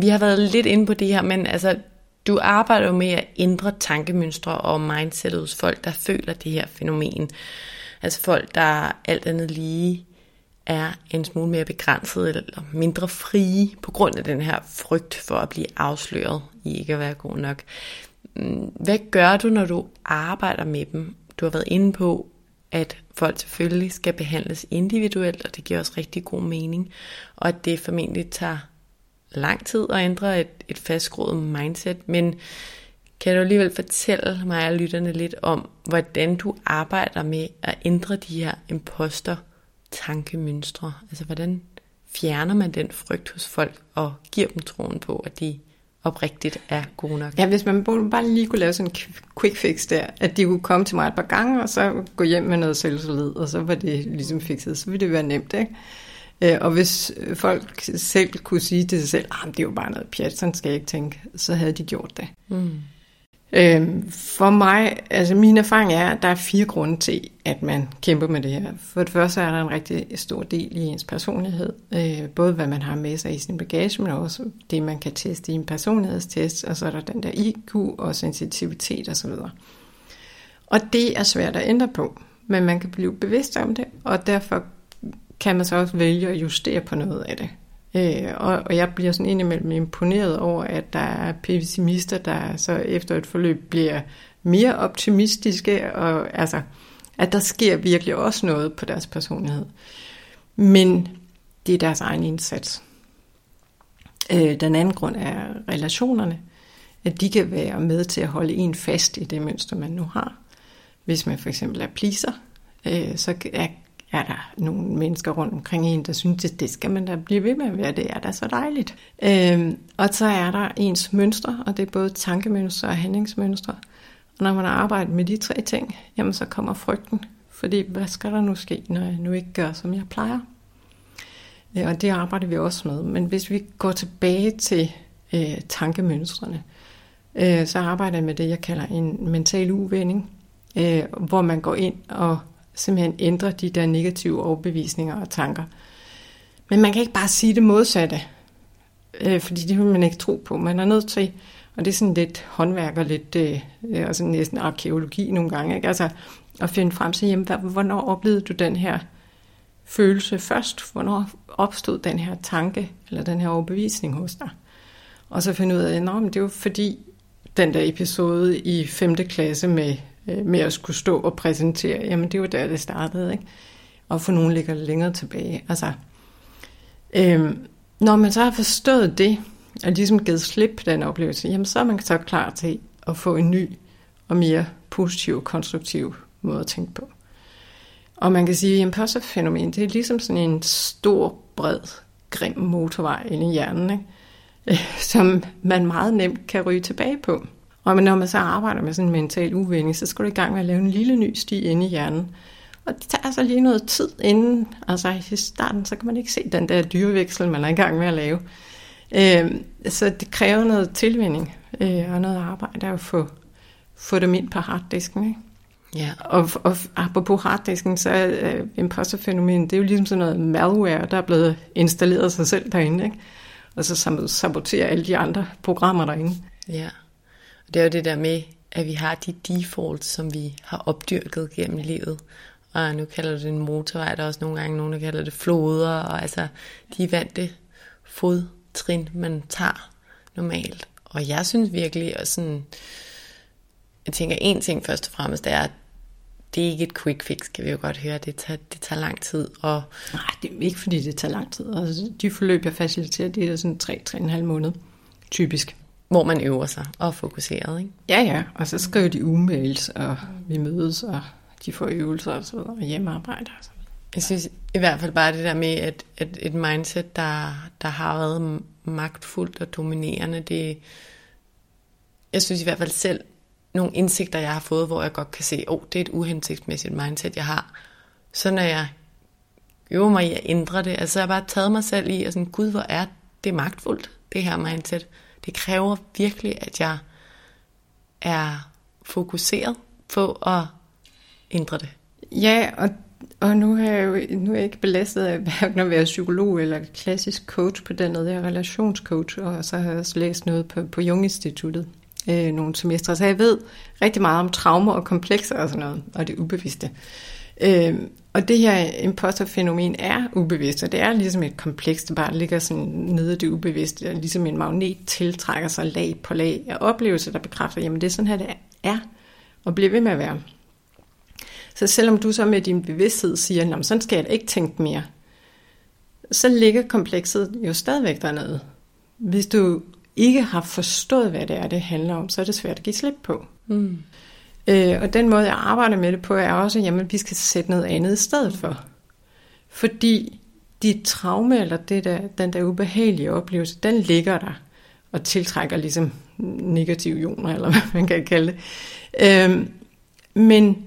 Vi har været lidt inde på det her, men altså, du arbejder jo med at ændre tankemønstre og mindset hos folk, der føler det her fænomen. Altså folk, der alt andet lige er en smule mere begrænset eller mindre frie på grund af den her frygt for at blive afsløret i ikke at være god nok. Mm, hvad gør du, når du arbejder med dem? Du har været inde på, at folk selvfølgelig skal behandles individuelt, og det giver også rigtig god mening, og at det formentlig tager lang tid at ændre et, et fastgroet mindset, men kan du alligevel fortælle mig og lytterne lidt om, hvordan du arbejder med at ændre de her imposter tankemønstre? Altså hvordan fjerner man den frygt hos folk og giver dem troen på, at de oprigtigt er gode nok? Ja, hvis man bare lige kunne lave sådan en quick fix der, at de kunne komme til mig et par gange, og så gå hjem med noget selvtillid, og så var det ligesom fikset, så ville det være nemt, ikke? Øh, og hvis folk selv kunne sige til sig selv, at ah, det er jo bare noget pjat, sådan skal jeg ikke tænke, så havde de gjort det. Mm. Øhm, for mig, altså min erfaring er, at der er fire grunde til, at man kæmper med det her. For det første er der en rigtig stor del i ens personlighed. Øh, både hvad man har med sig i sin bagage, men også det, man kan teste i en personlighedstest. Og så er der den der IQ og sensitivitet osv. Og, og det er svært at ændre på, men man kan blive bevidst om det, og derfor kan man så også vælge at justere på noget af det. Øh, og, og jeg bliver sådan indimellem imponeret over, at der er pessimister, der så efter et forløb bliver mere optimistiske, og altså, at der sker virkelig også noget på deres personlighed. Men det er deres egen indsats. Øh, den anden grund er relationerne. At de kan være med til at holde en fast i det mønster, man nu har. Hvis man for eksempel er pleaser, øh, så er, der nogle mennesker rundt omkring en, der synes, at det skal man da blive ved med at være. Det er da så dejligt. Øhm, og så er der ens mønstre, og det er både tankemønstre og handlingsmønstre. Og når man har arbejdet med de tre ting, jamen så kommer frygten. Fordi hvad skal der nu ske, når jeg nu ikke gør, som jeg plejer? Øh, og det arbejder vi også med. Men hvis vi går tilbage til øh, tankemønstrene, øh, så arbejder jeg med det, jeg kalder en mental uvending, øh, hvor man går ind og simpelthen ændre de der negative overbevisninger og tanker. Men man kan ikke bare sige det modsatte, øh, fordi det vil man ikke tro på. Man er nødt til, og det er sådan lidt håndværk og lidt, øh, øh og sådan næsten arkeologi nogle gange, ikke? Altså at finde frem til, jamen, hvornår oplevede du den her følelse først? Hvornår opstod den her tanke, eller den her overbevisning hos dig? Og så finde ud af, at det var fordi den der episode i 5. klasse med øh, med at skulle stå og præsentere, jamen det var der, det startede, ikke? Og for nogen ligger længere tilbage. Altså, øh, når man så har forstået det, og ligesom givet slip på den oplevelse, jamen så er man så klar til at få en ny og mere positiv og konstruktiv måde at tænke på. Og man kan sige, at imposterfænomen, det er ligesom sådan en stor, bred, grim motorvej inde i hjernen, ikke? som man meget nemt kan ryge tilbage på. Og når man så arbejder med sådan en mental uvending, så skal du i gang med at lave en lille ny sti inde i hjernen. Og det tager altså lige noget tid inden, altså i starten, så kan man ikke se den der dyreveksel, man er i gang med at lave. Øh, så det kræver noget tilvinding øh, og noget arbejde at få, få dem ind på harddisken. Ikke? Ja. Og, og apropos harddisken, så er øh, imposterfænomen, det er jo ligesom sådan noget malware, der er blevet installeret sig selv derinde, ikke? og så saboterer alle de andre programmer derinde. Ja. Det er jo det der med, at vi har de defaults, som vi har opdyrket gennem livet. Og nu kalder du det en motorvej, der er også nogle gange nogen, der kalder det floder, og altså de vante fodtrin, man tager normalt. Og jeg synes virkelig, og sådan, jeg tænker en ting først og fremmest, det er, at det er ikke et quick fix, kan vi jo godt høre. Det tager, det tager lang tid. Og... Nej, det er ikke fordi, det tager lang tid. Altså, de forløb, jeg faciliterer, det er sådan 3-3,5 måneder, typisk. Hvor man øver sig og er fokuseret, ikke? Ja, ja. Og så skriver de e-mails, og vi mødes, og de får øvelser og så videre, og hjemmearbejde og så videre. Jeg synes i hvert fald bare det der med, at, at et mindset, der, der har været magtfuldt og dominerende, det, jeg synes i hvert fald selv, nogle indsigter, jeg har fået, hvor jeg godt kan se, åh, oh, det er et uhensigtsmæssigt mindset, jeg har. Så når jeg øver mig i at ændre det, altså jeg har bare taget mig selv i, og sådan, gud, hvor er det magtfuldt, det her mindset. Det kræver virkelig, at jeg er fokuseret på at ændre det. Ja, og, og nu, er jeg jo, nu er jeg ikke belastet af hverken at være psykolog eller klassisk coach på den måde. Jeg er relationscoach, og så har jeg også læst noget på, på Jung-instituttet øh, nogle semestre. Så jeg ved rigtig meget om traumer og komplekser og sådan noget, og det ubevidste. Øh, og det her imposterfænomen er ubevidst, og det er ligesom et kompleks, der bare ligger sådan nede i det ubevidste, ligesom en magnet tiltrækker sig lag på lag af oplevelser, der bekræfter, jamen det er sådan her, det er, og bliver ved med at være. Så selvom du så med din bevidsthed siger, at sådan skal jeg da ikke tænke mere, så ligger komplekset jo stadigvæk dernede. Hvis du ikke har forstået, hvad det er, det handler om, så er det svært at give slip på. Mm. Øh, og den måde, jeg arbejder med det på, er også, at vi skal sætte noget andet i stedet for. Fordi dit traume, eller det der, den der ubehagelige oplevelse, den ligger der og tiltrækker ligesom negative ioner, eller hvad man kan kalde det. Øhm, men,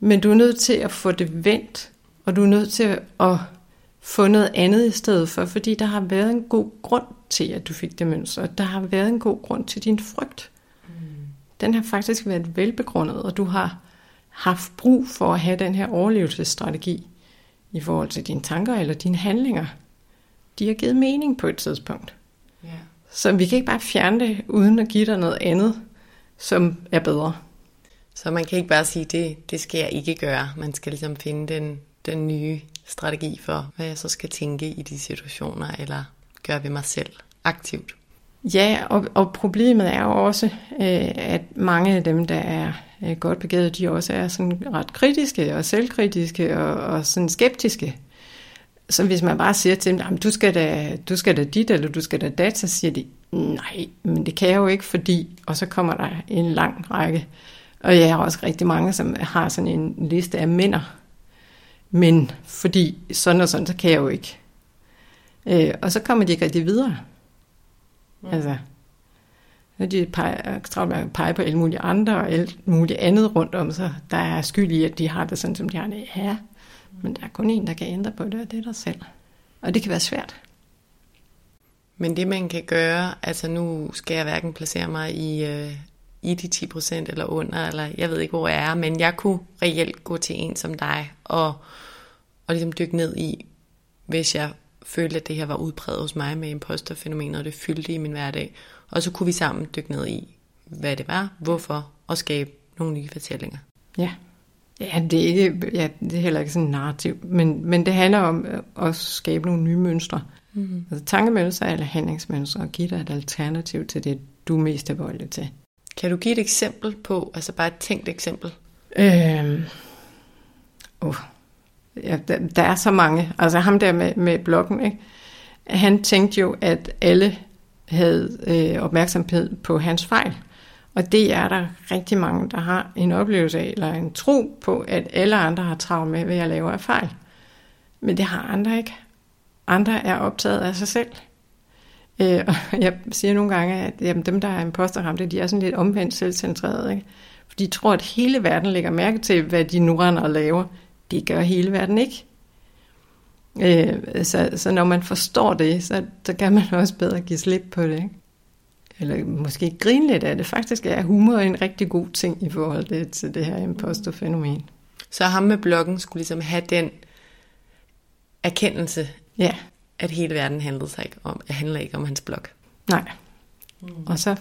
men du er nødt til at få det vendt, og du er nødt til at få noget andet i stedet for, fordi der har været en god grund til, at du fik det mønster. Der har været en god grund til din frygt. Den har faktisk været velbegrundet, og du har haft brug for at have den her overlevelsesstrategi i forhold til dine tanker eller dine handlinger. De har givet mening på et tidspunkt. Yeah. Så vi kan ikke bare fjerne det, uden at give dig noget andet, som er bedre. Så man kan ikke bare sige, det, det skal jeg ikke gøre. Man skal ligesom finde den, den nye strategi for, hvad jeg så skal tænke i de situationer, eller gøre ved mig selv aktivt. Ja, og, og problemet er jo også, øh, at mange af dem, der er øh, godt begavet, de også er sådan ret kritiske og selvkritiske og, og sådan skeptiske. Så hvis man bare siger til dem, du skal da, du skal da dit, eller du skal da dat, så siger de, nej, men det kan jeg jo ikke, fordi, og så kommer der en lang række. Og jeg har også rigtig mange, som har sådan en liste af minder. men fordi sådan og sådan, så kan jeg jo ikke. Øh, og så kommer de ikke rigtig videre. Mm. Altså, når de peger, travlt med at pege på alle mulige andre og alt muligt andet rundt om sig, der er skyld i, at de har det sådan, som de har det. Ja, men der er kun en, der kan ændre på det, og det er dig selv. Og det kan være svært. Men det man kan gøre, altså nu skal jeg hverken placere mig i, øh, i de 10% eller under, eller jeg ved ikke, hvor jeg er, men jeg kunne reelt gå til en som dig og, og ligesom dykke ned i, hvis jeg følte, at det her var udbredt hos mig med imposterfænomenet, og det fyldte i min hverdag. Og så kunne vi sammen dykke ned i, hvad det var, hvorfor, og skabe nogle nye fortællinger. Ja, ja det, er ikke, ja, det er heller ikke sådan en narrativ, men, men det handler om at skabe nogle nye mønstre. Mm-hmm. Altså tankemønstre eller handlingsmønstre, og give dig et alternativ til det, du er mest tilbøjelig til. Kan du give et eksempel på, altså bare et tænkt eksempel? Øhm, oh, ja, der, der er så mange. Altså ham der med, med bloggen, ikke? han tænkte jo, at alle havde øh, opmærksomhed på hans fejl. Og det er der rigtig mange, der har en oplevelse af, eller en tro på, at alle andre har travlt med, hvad jeg laver af fejl. Men det har andre ikke. Andre er optaget af sig selv. Øh, og jeg siger nogle gange, at jamen, dem, der er imposterramte, de er sådan lidt omvendt selvcentrerede. Ikke? For de tror, at hele verden lægger mærke til, hvad de nu render og laver. Det gør hele verden ikke. Øh, så, så når man forstår det, så, så kan man også bedre give slip på det. Ikke? Eller måske grine lidt af det. Faktisk er humor en rigtig god ting i forhold til det her imposterfænomen. Så ham med bloggen skulle ligesom have den erkendelse, ja. at hele verden handler, sig ikke om, handler ikke om hans blog. Nej. Mm. Og så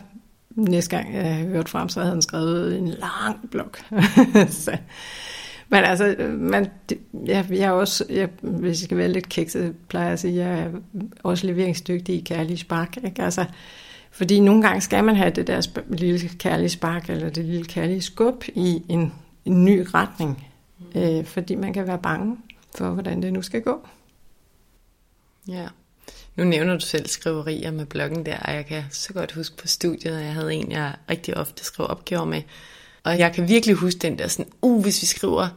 næste gang jeg hørte frem, så havde han skrevet en lang blog. så, Men altså, man, jeg, jeg er også, jeg, hvis jeg skal være lidt kikset, plejer jeg at sige, jeg er også leveringsdygtig i kærlig spark. Ikke? Altså, fordi nogle gange skal man have det der sp- lille kærlige spark, eller det lille kærlige skub i en, en ny retning. Mm. Øh, fordi man kan være bange for, hvordan det nu skal gå. Ja. Nu nævner du selv skriverier med bloggen der, og jeg kan så godt huske på studiet, at jeg havde en, jeg rigtig ofte skrev opgaver med. Og jeg kan virkelig huske den der sådan, uh, hvis vi skriver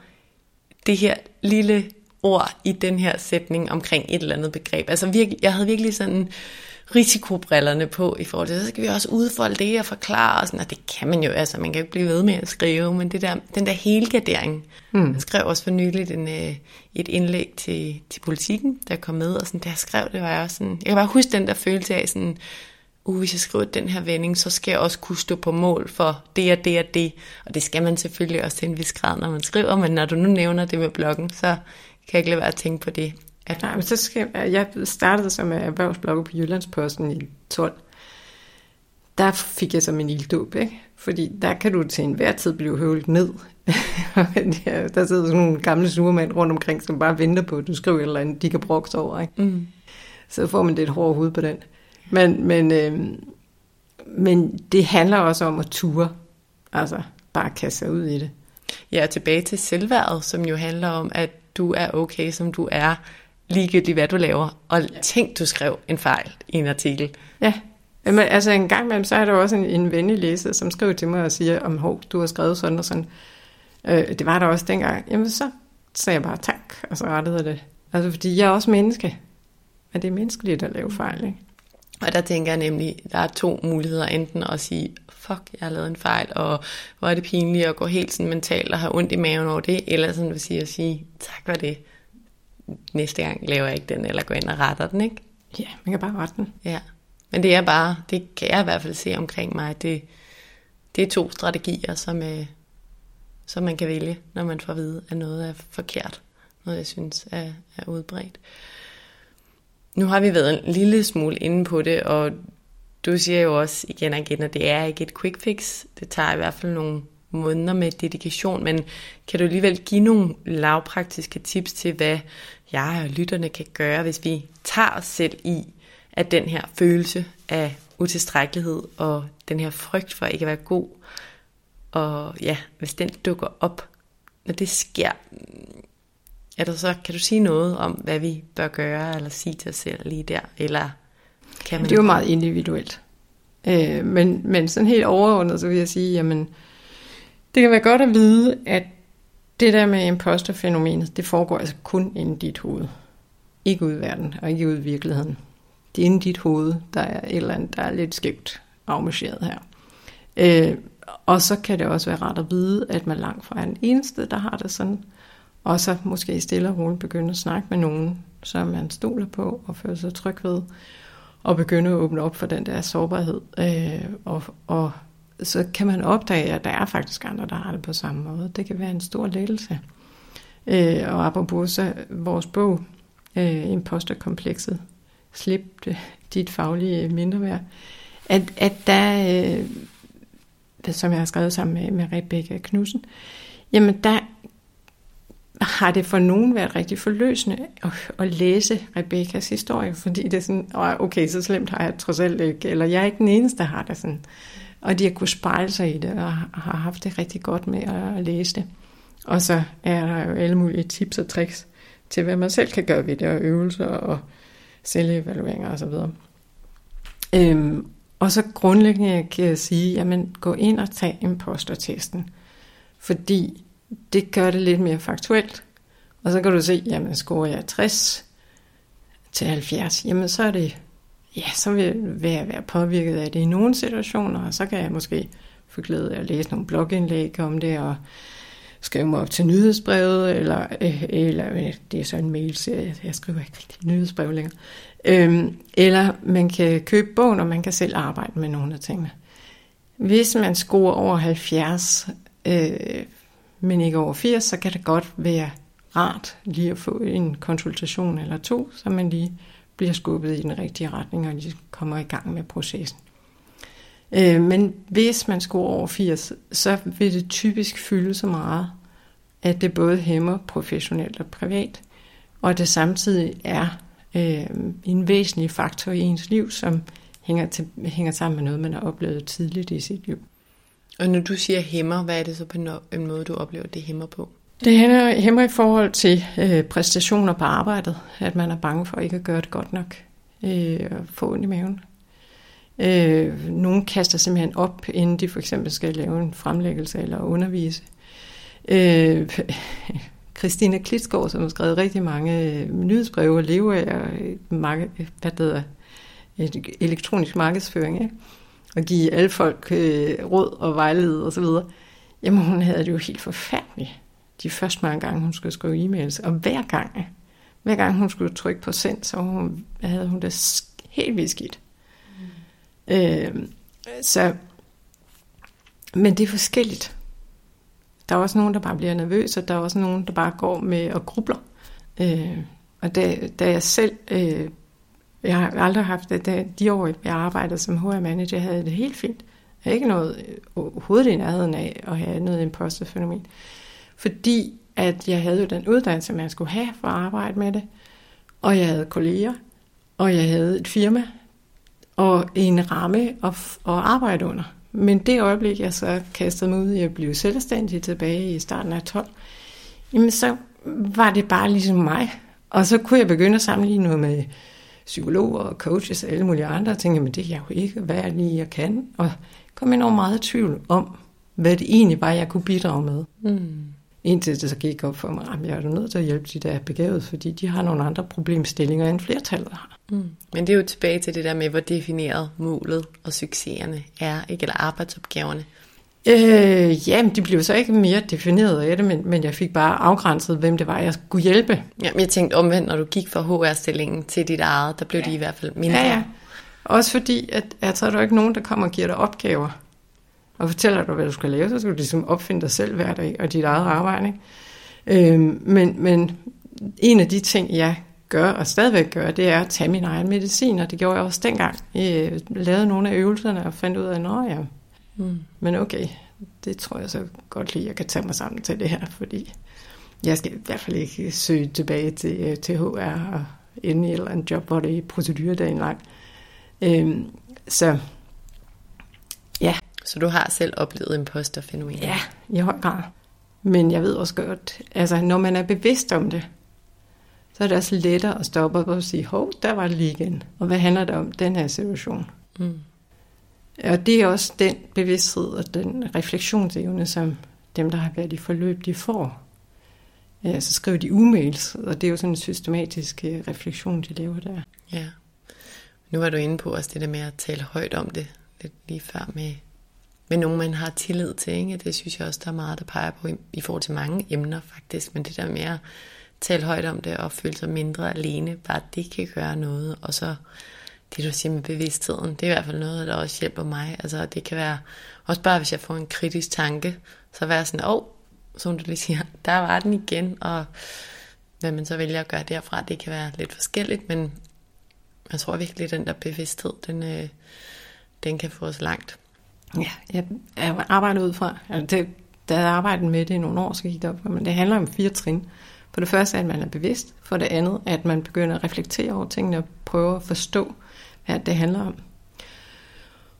det her lille ord i den her sætning omkring et eller andet begreb. Altså virkelig, jeg havde virkelig sådan risikobrillerne på i forhold til, så skal vi også udfolde det og forklare, og, sådan, og det kan man jo, altså man kan jo ikke blive ved med at skrive, men det der, den der helgardering, mm. jeg skrev også for nyligt en, øh, et indlæg til, til politikken, der kom med, og sådan, da jeg skrev det, var jeg også sådan, jeg kan bare huske den der følelse af sådan, uh, hvis jeg skriver den her vending, så skal jeg også kunne stå på mål for det og det og det, og det skal man selvfølgelig også til en vis grad, når man skriver, men når du nu nævner det med bloggen, så kan jeg ikke lade være at tænke på det, at Nej, men så skal, jeg startede som erhvervsblogger på Jyllandsposten i 12. Der fik jeg så min ilddåb, ikke? Fordi der kan du til enhver tid blive høvlet ned. der sidder sådan nogle gamle surmænd rundt omkring, som bare venter på, at du skriver et eller andet, de kan brokse over, ikke? Mm. Så får man lidt hårdt hoved på den. Men, men, øh, men det handler også om at ture. Altså, bare kaste sig ud i det. Ja, tilbage til selvværdet, som jo handler om, at du er okay, som du er, ligegyldigt hvad du laver. Og ja. tænk, du skrev en fejl i en artikel. Ja, men altså en gang imellem, så er der også en, en venlig læser, som skriver til mig og siger, om hov, du har skrevet sådan og sådan. Øh, det var der også dengang. Jamen så sagde jeg bare tak, og så rettede jeg det. Altså fordi jeg er også menneske. Men det er menneskeligt at lave fejl, ikke? Og der tænker jeg nemlig, der er to muligheder. Enten at sige, fuck, jeg har lavet en fejl, og hvor er det pinligt at gå helt sådan mentalt og have ondt i maven over det. Eller sådan vil sige at sige, tak for det næste gang laver jeg ikke den, eller går ind og retter den, ikke? Ja, man kan bare rette den. Ja, men det er bare, det kan jeg i hvert fald se omkring mig, det, det er to strategier, som, øh, som man kan vælge, når man får at vide, at noget er forkert. Noget, jeg synes er, er udbredt. Nu har vi været en lille smule inde på det, og du siger jo også igen og igen, at det er ikke et quick fix. Det tager i hvert fald nogle måneder med dedikation, men kan du alligevel give nogle lavpraktiske tips til, hvad jeg og lytterne kan gøre, hvis vi tager os selv i, at den her følelse af utilstrækkelighed og den her frygt for ikke at være god, og ja, hvis den dukker op, når det sker, er der så, kan du sige noget om, hvad vi bør gøre, eller sige til os selv lige der, eller kan man... Det er jo meget individuelt. Øh, men, men sådan helt overordnet, så vil jeg sige, jamen, det kan være godt at vide, at det der med imposterfænomenet, det foregår altså kun inde i dit hoved. Ikke ud i verden, og ikke ud i virkeligheden. Det er inde i dit hoved, der er et eller andet, der er lidt skævt afmarcheret her. Øh, og så kan det også være rart at vide, at man langt fra er den eneste, der har det sådan. Og så måske stille og roligt begynde at snakke med nogen, som man stoler på og føler sig tryg ved. Og begynde at åbne op for den der sårbarhed. Øh, og, og så kan man opdage, at der er faktisk andre, der har det på samme måde. Det kan være en stor lettelse. Øh, og apropos så vores bog, øh, Imposterkomplekset, Slip dit faglige mindreværd, at, at der, øh, som jeg har skrevet sammen med, med Rebecca Knudsen, jamen der har det for nogen været rigtig forløsende at, at læse Rebekkas historie, fordi det er sådan, okay, så slemt har jeg trods alt ikke, eller jeg er ikke den eneste, der har det sådan. Og de har kunnet spejle sig i det, og har haft det rigtig godt med at læse det. Og så er der jo alle mulige tips og tricks til, hvad man selv kan gøre ved det, og øvelser og selvevalueringer osv. Øhm, og så grundlæggende kan jeg sige, jamen gå ind og tag impostertesten, fordi det gør det lidt mere faktuelt. Og så kan du se, jamen scorer jeg 60 til 70, jamen så er det ja, så vil, vil jeg være påvirket af det i nogle situationer, og så kan jeg måske få glæde af at læse nogle blogindlæg om det, og skrive mig op til nyhedsbrevet, eller, øh, eller øh, det er så en mailserie, jeg skriver ikke rigtig nyhedsbrev længere. Øhm, eller man kan købe bogen, og man kan selv arbejde med nogle af tingene. Hvis man scorer over 70, øh, men ikke over 80, så kan det godt være rart lige at få en konsultation eller to, så man lige bliver skubbet i den rigtige retning, og lige kommer i gang med processen. Øh, men hvis man scorer over 80, så vil det typisk fylde så meget, at det både hæmmer professionelt og privat, og at det samtidig er øh, en væsentlig faktor i ens liv, som hænger, til, hænger sammen med noget, man har oplevet tidligt i sit liv. Og når du siger hæmmer, hvad er det så på en måde, du oplever, det hæmmer på? Det hæmmer, hæmmer i forhold til øh, præstationer på arbejdet, at man er bange for ikke at gøre det godt nok, øh, og få ondt i maven. Øh, nogle kaster simpelthen op, inden de for eksempel skal lave en fremlæggelse eller undervise. Øh, Christina Klitsgaard, som har skrevet rigtig mange øh, nyhedsbreve og lever af øh, marked, hvad det hedder, et elektronisk markedsføring, ikke? Og give alle folk øh, råd og vejlede osv., jamen hun havde det jo helt forfærdeligt de første mange gange, hun skulle skrive e-mails. Og hver gang, hver gang hun skulle trykke på send, så hun, havde hun det helt vildt skidt. Mm. Øh, så, men det er forskelligt. Der er også nogen, der bare bliver nervøse, og der er også nogen, der bare går med og grubler. Øh, og da, da jeg selv, øh, jeg har aldrig haft det, de år, jeg arbejdede som HR-manager, havde det helt fint. Jeg havde ikke noget øh, overhovedet i nærheden af at have noget imposterfænomen. Fordi at jeg havde jo den uddannelse, man skulle have for at arbejde med det. Og jeg havde kolleger, og jeg havde et firma, og en ramme at, at arbejde under. Men det øjeblik, jeg så kastede mig ud i at blive selvstændig tilbage i starten af 12, jamen så var det bare ligesom mig. Og så kunne jeg begynde at sammenligne noget med psykologer og coaches og alle mulige andre, og tænkte, men det er jeg jo ikke, hvad er lige, jeg kan? Og kom enormt meget i tvivl om, hvad det egentlig var, jeg kunne bidrage med. Mm. Indtil det så gik op for mig, at jeg er nødt til at hjælpe de, der er begavet, fordi de har nogle andre problemstillinger, end flertallet har. Mm. Men det er jo tilbage til det der med, hvor defineret målet og succeserne er, ikke? eller arbejdsopgaverne. Øh, ja, men de blev så ikke mere defineret af det, men, men jeg fik bare afgrænset, hvem det var, jeg skulle hjælpe. Ja, men jeg tænkte omvendt, når du gik fra HR-stillingen til dit eget, der blev ja. de i hvert fald mindre. Ja, ja. Også fordi, at tror, der er ikke nogen, der kommer og giver dig opgaver og fortæller dig, hvad du skal lave, så skal du ligesom opfinde dig selv hver dag og dit eget arbejde. Ikke? Øhm, men, men en af de ting, jeg gør og stadigvæk gør, det er at tage min egen medicin, og det gjorde jeg også dengang. Jeg lavede nogle af øvelserne og fandt ud af, at ja, mm. men okay, det tror jeg så godt lige, jeg kan tage mig sammen til det her, fordi jeg skal i hvert fald ikke søge tilbage til, øh, til HR og ende i et eller andet job, hvor det er proceduredagen lang. Øhm, så ja. Så du har selv oplevet imposterfænomen? Ja, i høj grad. Men jeg ved også godt, altså når man er bevidst om det, så er det også lettere at stoppe op og sige, hov, der var det lige igen. Og hvad handler det om, den her situation? Mm. Og det er også den bevidsthed og den refleksionsevne, som dem, der har været i forløb, de får. Ja, så skriver de e-mails, og det er jo sådan en systematisk øh, refleksion, de laver der. Ja. Nu var du inde på også det der med at tale højt om det, lidt lige før med, med nogen, man har tillid til. Ikke? Det synes jeg også, der er meget, der peger på i, i forhold til mange emner faktisk, men det der med at tale højt om det og føle sig mindre alene, bare det kan gøre noget, og så det du siger med bevidstheden, det er i hvert fald noget, der også hjælper mig. Altså det kan være, også bare hvis jeg får en kritisk tanke, så være sådan, åh, oh, som du lige siger, der var den igen, og hvad man så vælger at gøre derfra, det kan være lidt forskelligt, men jeg tror virkelig, at den der bevidsthed, den, øh, den kan få os langt. Ja, jeg, jeg arbejder ud fra, altså det, da jeg arbejdede med det i nogle år, så gik det op, men det handler om fire trin. For det første, at man er bevidst. For det andet, at man begynder at reflektere over tingene og prøve at forstå, hvad det handler om.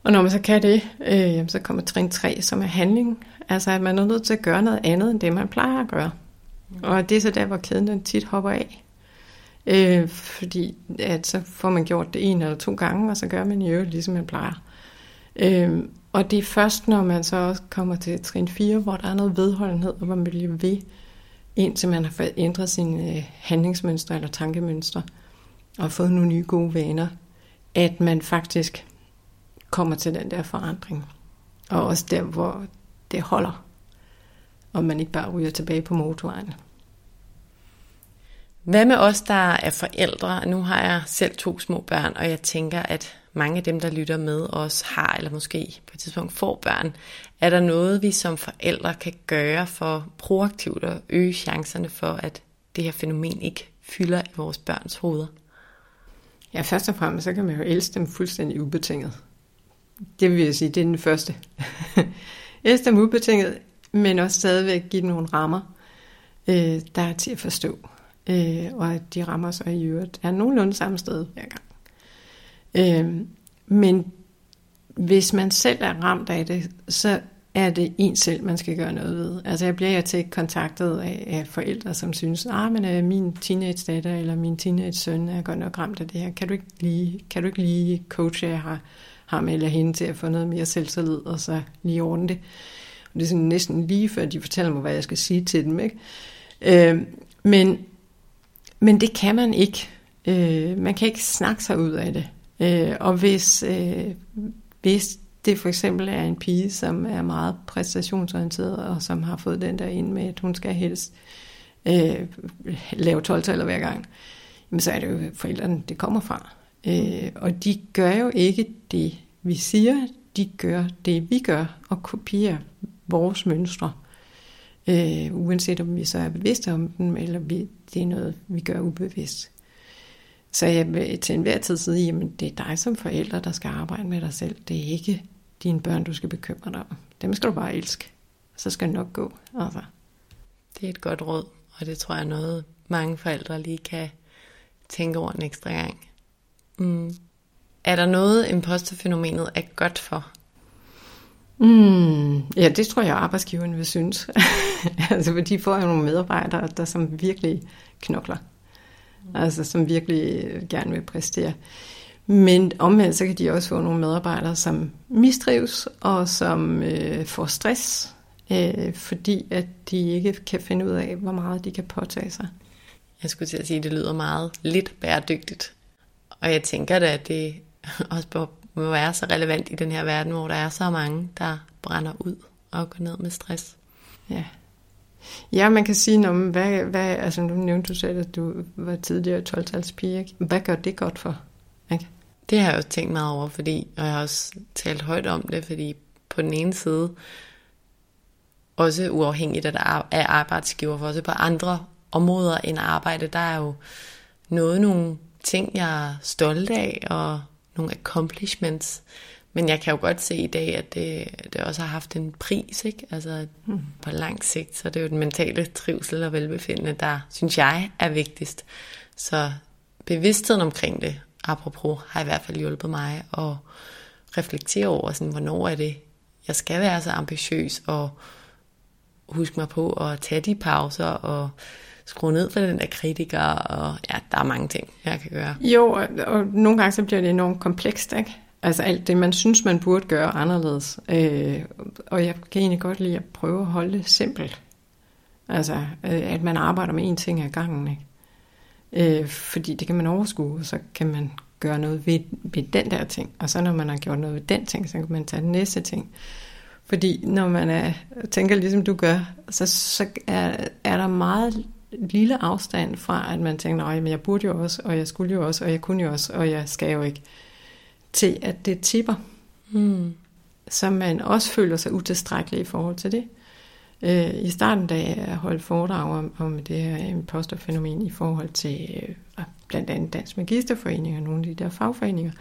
Og når man så kan det, øh, så kommer trin 3, som er handling. Altså, at man er nødt til at gøre noget andet, end det, man plejer at gøre. Og det er så der, hvor kæden den tit hopper af. Øh, fordi at så får man gjort det en eller to gange, og så gør man i øvrigt, ligesom man plejer. Øh, og det er først, når man så også kommer til trin 4, hvor der er noget vedholdenhed, og hvor man bliver ved, indtil man har fået ændret sine øh, handlingsmønstre eller tankemønstre, og fået nogle nye gode vaner, at man faktisk kommer til den der forandring. Og også der, hvor det holder, og man ikke bare ryger tilbage på motorvejen. Hvad med os, der er forældre? Nu har jeg selv to små børn, og jeg tænker, at mange af dem, der lytter med os, har eller måske på et tidspunkt får børn. Er der noget, vi som forældre kan gøre for proaktivt at øge chancerne for, at det her fænomen ikke fylder i vores børns hoveder? Ja, først og fremmest, så kan man jo elske dem fuldstændig ubetinget. Det vil jeg sige, det er den første. elske dem ubetinget, men også stadigvæk give dem nogle rammer. øh, der er til at forstå, øh, og at de rammer sig i øvrigt er nogenlunde samme sted hver gang. Øh, men hvis man selv er ramt af det, så er det en selv, man skal gøre noget ved. Altså jeg bliver jo til kontaktet af, af forældre, som synes, ah, men øh, min teenage datter eller min teenage søn er godt nok ramt af det her. Kan du ikke lige, kan du ikke lige coache jeg har, ham eller hende til at få noget mere selvtillid, og så lige ordne det. Og det er sådan næsten lige før, de fortæller mig, hvad jeg skal sige til dem. Ikke? Øh, men, men det kan man ikke. Øh, man kan ikke snakke sig ud af det. Øh, og hvis, øh, hvis det for eksempel er en pige, som er meget præstationsorienteret, og som har fået den der ind med, at hun skal helst øh, lave 12 hver gang, jamen så er det jo forældrene, det kommer fra. Øh, og de gør jo ikke det, vi siger, de gør det, vi gør, og kopierer vores mønstre. Øh, uanset om vi så er bevidste om dem, eller vi, det er noget, vi gør ubevidst. Så jeg vil til enhver tid sige, jamen det er dig som forælder, der skal arbejde med dig selv. Det er ikke dine børn, du skal bekymre dig om. Dem skal du bare elske. Så skal det nok gå. Altså. Det er et godt råd, og det tror jeg er noget, mange forældre lige kan tænke over en ekstra gang. Mm. Er der noget, imposterfænomenet er godt for? Mm, ja, det tror jeg, arbejdsgiveren vil synes. altså, de får jo nogle medarbejdere, der som virkelig knokler. Altså, som virkelig gerne vil præstere. Men omvendt, så kan de også få nogle medarbejdere, som mistrives, og som øh, får stress, øh, fordi at de ikke kan finde ud af, hvor meget de kan påtage sig. Jeg skulle til at sige, at det lyder meget lidt bæredygtigt. Og jeg tænker da, at det også må være så relevant i den her verden, hvor der er så mange, der brænder ud og går ned med stress. Ja. Ja, man kan sige, når, hvad, hvad, altså nu nævnte du selv, at du var tidligere 12-talspige. Hvad gør det godt for? Det har jeg også tænkt meget over, fordi, og jeg har også talt højt om det, fordi på den ene side, også uafhængigt af arbejdsgiver, for også på andre områder end arbejde, der er jo noget, nogle ting, jeg er stolt af, og nogle accomplishments. Men jeg kan jo godt se i dag, at det, det også har haft en pris, ikke? Altså mm. på lang sigt, så det er jo den mentale trivsel og velbefindende, der synes jeg er vigtigst. Så bevidstheden omkring det, apropos, har i hvert fald hjulpet mig at reflektere over, sådan, hvornår er det, jeg skal være så ambitiøs og huske mig på at tage de pauser og skrue ned for den der kritiker, og ja, der er mange ting, jeg kan gøre. Jo, og, og nogle gange så bliver det enormt komplekst, ikke? Altså alt det, man synes, man burde gøre anderledes. Øh, og jeg kan egentlig godt lide at prøve at holde det simpelt. Altså, øh, at man arbejder med én ting ad gangen, ikke? Øh, fordi det kan man overskue, og så kan man gøre noget ved, ved den der ting. Og så når man har gjort noget ved den ting, så kan man tage den næste ting. Fordi når man er, tænker ligesom du gør, så, så er, er der meget lille afstand fra, at man tænker, nej, men jeg burde jo også, og jeg skulle jo også, og jeg kunne jo også, og jeg skal jo ikke, til at det tipper. Hmm. Så man også føler sig utilstrækkelig i forhold til det. Øh, I starten, da jeg holdt foredrag om, om det her imposterfænomen i forhold til øh, blandt andet Dansk Magisterforening og nogle af de der fagforeninger,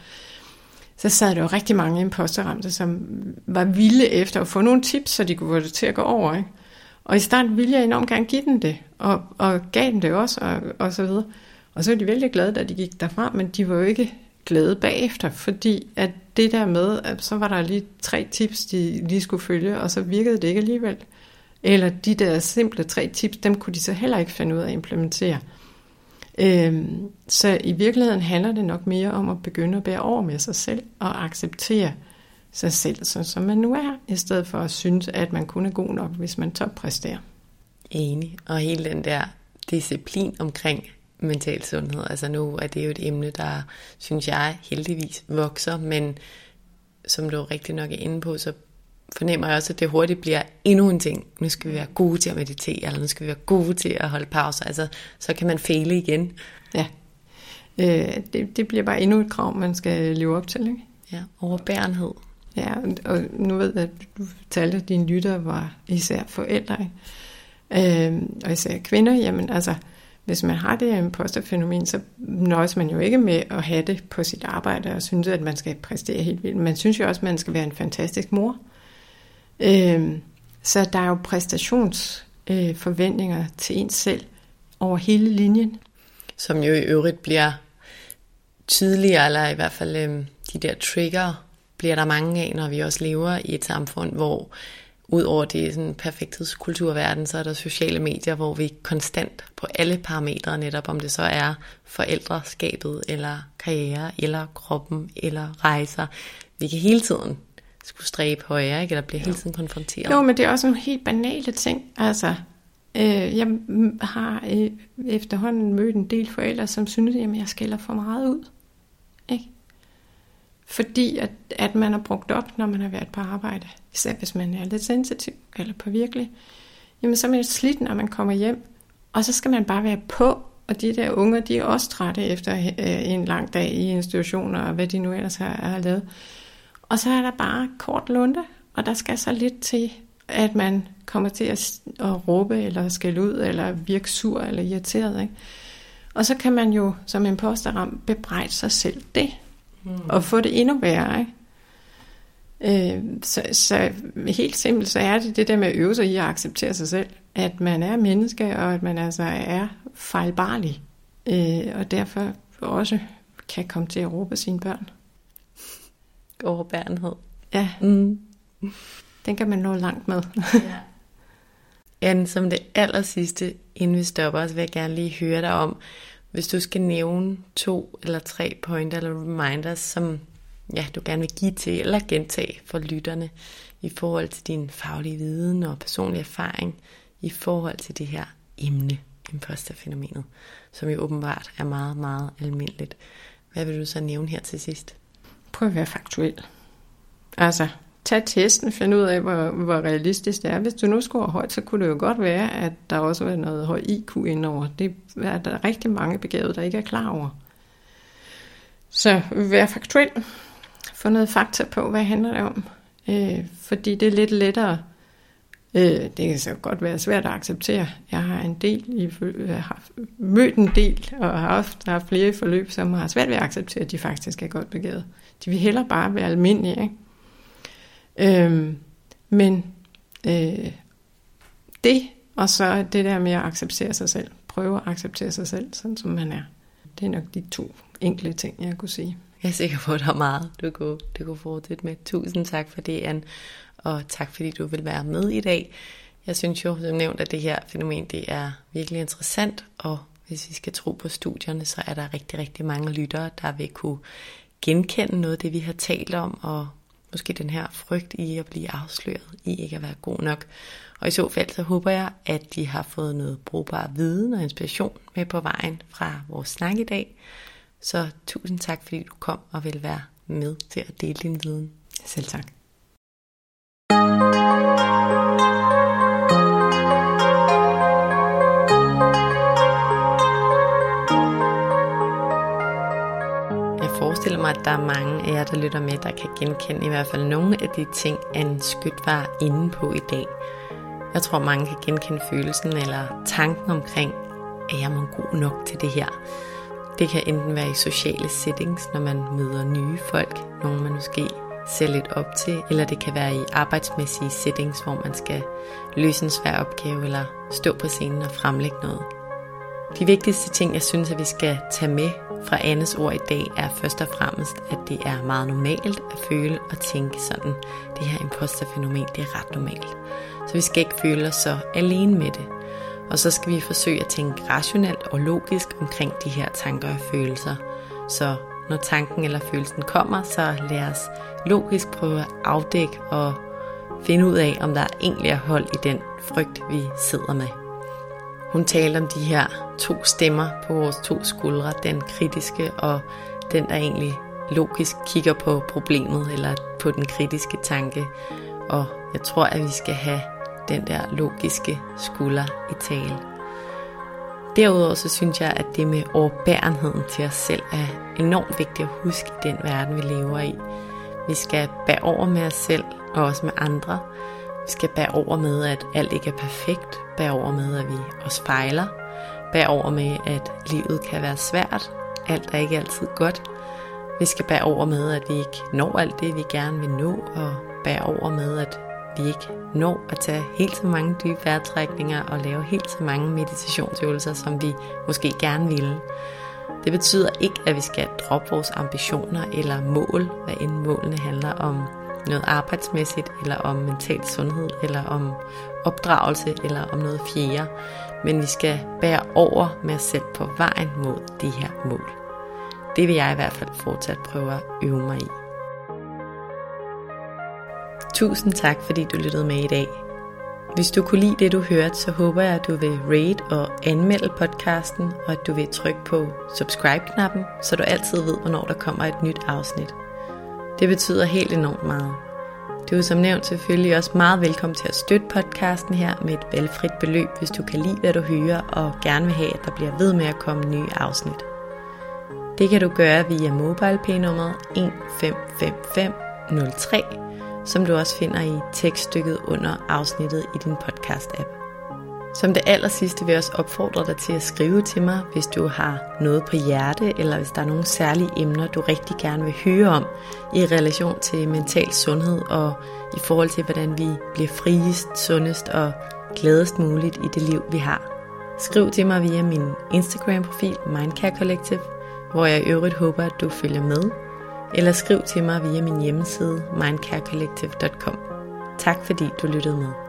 så sad der jo rigtig mange imposterramte, som var vilde efter at få nogle tips, så de kunne få det til at gå over. Ikke? Og i starten ville jeg enormt gerne give dem det, og, og gav dem det også, og, og så videre. Og så var de vældig glade, da de gik derfra, men de var jo ikke glade bagefter, fordi at det der med, at så var der lige tre tips, de lige skulle følge, og så virkede det ikke alligevel. Eller de der simple tre tips, dem kunne de så heller ikke finde ud af at implementere. Øhm, så i virkeligheden handler det nok mere om at begynde at bære over med sig selv og acceptere sig selv, som man nu er, i stedet for at synes, at man kun er god nok, hvis man toppræsterer. Enig. Og hele den der disciplin omkring mental sundhed, altså nu er det jo et emne, der synes jeg heldigvis vokser, men som du rigtig nok er inde på, så fornemmer jeg også, at det hurtigt bliver endnu en ting. Nu skal vi være gode til at meditere, eller nu skal vi være gode til at holde pauser. Altså, så kan man fejle igen. Ja, øh, det, det bliver bare endnu et krav, man skal leve op til. Ikke? Ja, overbærenhed. Ja, og nu ved jeg, at du fortalte, at dine lytter var især forældre, ikke? Øh, og især kvinder. Jamen altså, hvis man har det her imposterfænomen, så nøjes man jo ikke med at have det på sit arbejde og synes, at man skal præstere helt vildt. Man synes jo også, at man skal være en fantastisk mor. Øh, så der er jo præstations... øh, forventninger til ens selv over hele linjen. Som jo i øvrigt bliver tydeligere, eller i hvert fald øh, de der trigger, bliver der mange af, når vi også lever i et samfund, hvor ud over det sådan perfekthedskulturverden, så er der sociale medier, hvor vi konstant på alle parametre, netop om det så er forældreskabet, eller karriere, eller kroppen, eller rejser, vi kan hele tiden skulle stræbe højere, ikke? eller bliver hele tiden konfronteret. Jo, men det er også nogle helt banale ting. Altså, øh, jeg har øh, efterhånden mødt en del forældre, som synes, at jeg skælder for meget ud. Ikke? Fordi at, at man har brugt op, når man har været på arbejde. Især hvis man er lidt sensitiv eller på virkelig. Jamen så er man slidt, når man kommer hjem. Og så skal man bare være på. Og de der unger, de er også trætte efter øh, en lang dag i institutioner, og hvad de nu ellers har, har lavet. Og så er der bare kort lunde, og der skal så lidt til, at man kommer til at, at råbe, eller skælde ud, eller virke sur, eller irriteret. Ikke? Og så kan man jo som imposterram bebrejde sig selv det, mm. og få det endnu værre. Ikke? Øh, så, så helt simpelt, så er det det der med at øve sig i at acceptere sig selv, at man er menneske, og at man altså er fejlbarlig, øh, og derfor også kan komme til at råbe sine børn overbærenhed. Ja, mm. den kan man nå langt med. ja. Anne, som det aller sidste, inden vi stopper, så vil jeg gerne lige høre dig om, hvis du skal nævne to eller tre pointer eller reminders, som ja, du gerne vil give til eller gentage for lytterne i forhold til din faglige viden og personlige erfaring i forhold til det her emne, imposterfænomenet, som jo åbenbart er meget, meget almindeligt. Hvad vil du så nævne her til sidst? Prøv at være faktuel. Altså, tag testen, find ud af, hvor, hvor realistisk det er. Hvis du nu scorer højt, så kunne det jo godt være, at der også var noget høj IQ indover. Det er der rigtig mange begavede, der ikke er klar over. Så vær faktuel. Få noget fakta på, hvad handler det om. Øh, fordi det er lidt lettere. Øh, det kan så godt være svært at acceptere. Jeg har en del i, jeg har mødt en del, og har haft, har haft flere forløb, som har svært ved at acceptere, at de faktisk er godt begavet. De vil hellere bare være almindelige. Ikke? Øhm, men øh, det, og så det der med at acceptere sig selv. Prøve at acceptere sig selv, sådan som man er. Det er nok de to enkle ting, jeg kunne sige. Jeg er sikker på, at der er meget, du kunne, du kunne fortsætte med. Tusind tak for det, Anne. Og tak fordi du vil være med i dag. Jeg synes jo, som nævnt, at det her fænomen det er virkelig interessant, og hvis vi skal tro på studierne, så er der rigtig, rigtig mange lyttere, der vil kunne genkende noget af det, vi har talt om, og måske den her frygt i at blive afsløret, i ikke at være god nok. Og i så fald, så håber jeg, at de har fået noget brugbar viden og inspiration med på vejen fra vores snak i dag. Så tusind tak, fordi du kom og vil være med til at dele din viden. Selv tak. Forestille mig, at der er mange af jer, der lytter med, der kan genkende i hvert fald nogle af de ting, en skyt var inde på i dag. Jeg tror, mange kan genkende følelsen eller tanken omkring, at jeg mon god nok til det her. Det kan enten være i sociale settings, når man møder nye folk, nogen man måske ser lidt op til, eller det kan være i arbejdsmæssige settings, hvor man skal løse en svær opgave eller stå på scenen og fremlægge noget. De vigtigste ting, jeg synes, at vi skal tage med fra Annes ord i dag, er først og fremmest, at det er meget normalt at føle og tænke sådan. Det her imposterfænomen, det er ret normalt. Så vi skal ikke føle os så alene med det. Og så skal vi forsøge at tænke rationelt og logisk omkring de her tanker og følelser. Så når tanken eller følelsen kommer, så lad os logisk prøve at afdække og finde ud af, om der egentlig er hold i den frygt, vi sidder med. Hun talte om de her to stemmer på vores to skuldre, den kritiske og den, der egentlig logisk kigger på problemet eller på den kritiske tanke. Og jeg tror, at vi skal have den der logiske skulder i tale. Derudover så synes jeg, at det med overbærenheden til os selv er enormt vigtigt at huske i den verden, vi lever i. Vi skal bære over med os selv og også med andre. Vi skal bære over med, at alt ikke er perfekt. Bære over med, at vi også fejler. Bære over med, at livet kan være svært. Alt er ikke altid godt. Vi skal bære over med, at vi ikke når alt det, vi gerne vil nå. Og bære over med, at vi ikke når at tage helt så mange dybe vejrtrækninger og lave helt så mange meditationsøvelser, som vi måske gerne ville. Det betyder ikke, at vi skal droppe vores ambitioner eller mål, hvad end målene handler om noget arbejdsmæssigt, eller om mental sundhed, eller om opdragelse, eller om noget fjerde. Men vi skal bære over med os selv på vejen mod de her mål. Det vil jeg i hvert fald fortsat prøve at øve mig i. Tusind tak, fordi du lyttede med i dag. Hvis du kunne lide det, du hørte, så håber jeg, at du vil rate og anmelde podcasten, og at du vil trykke på subscribe-knappen, så du altid ved, hvornår der kommer et nyt afsnit. Det betyder helt enormt meget. Du er som nævnt selvfølgelig også meget velkommen til at støtte podcasten her med et valgfrit beløb, hvis du kan lide, hvad du hører, og gerne vil have, at der bliver ved med at komme nye afsnit. Det kan du gøre via MobilePay-nummeret 155503 som du også finder i tekststykket under afsnittet i din podcast-app. Som det aller sidste vil jeg også opfordre dig til at skrive til mig, hvis du har noget på hjerte, eller hvis der er nogle særlige emner, du rigtig gerne vil høre om i relation til mental sundhed og i forhold til, hvordan vi bliver friest, sundest og gladest muligt i det liv, vi har. Skriv til mig via min Instagram-profil Mindcare Collective, hvor jeg i øvrigt håber, at du følger med eller skriv til mig via min hjemmeside mindcarecollective.com. Tak fordi du lyttede med.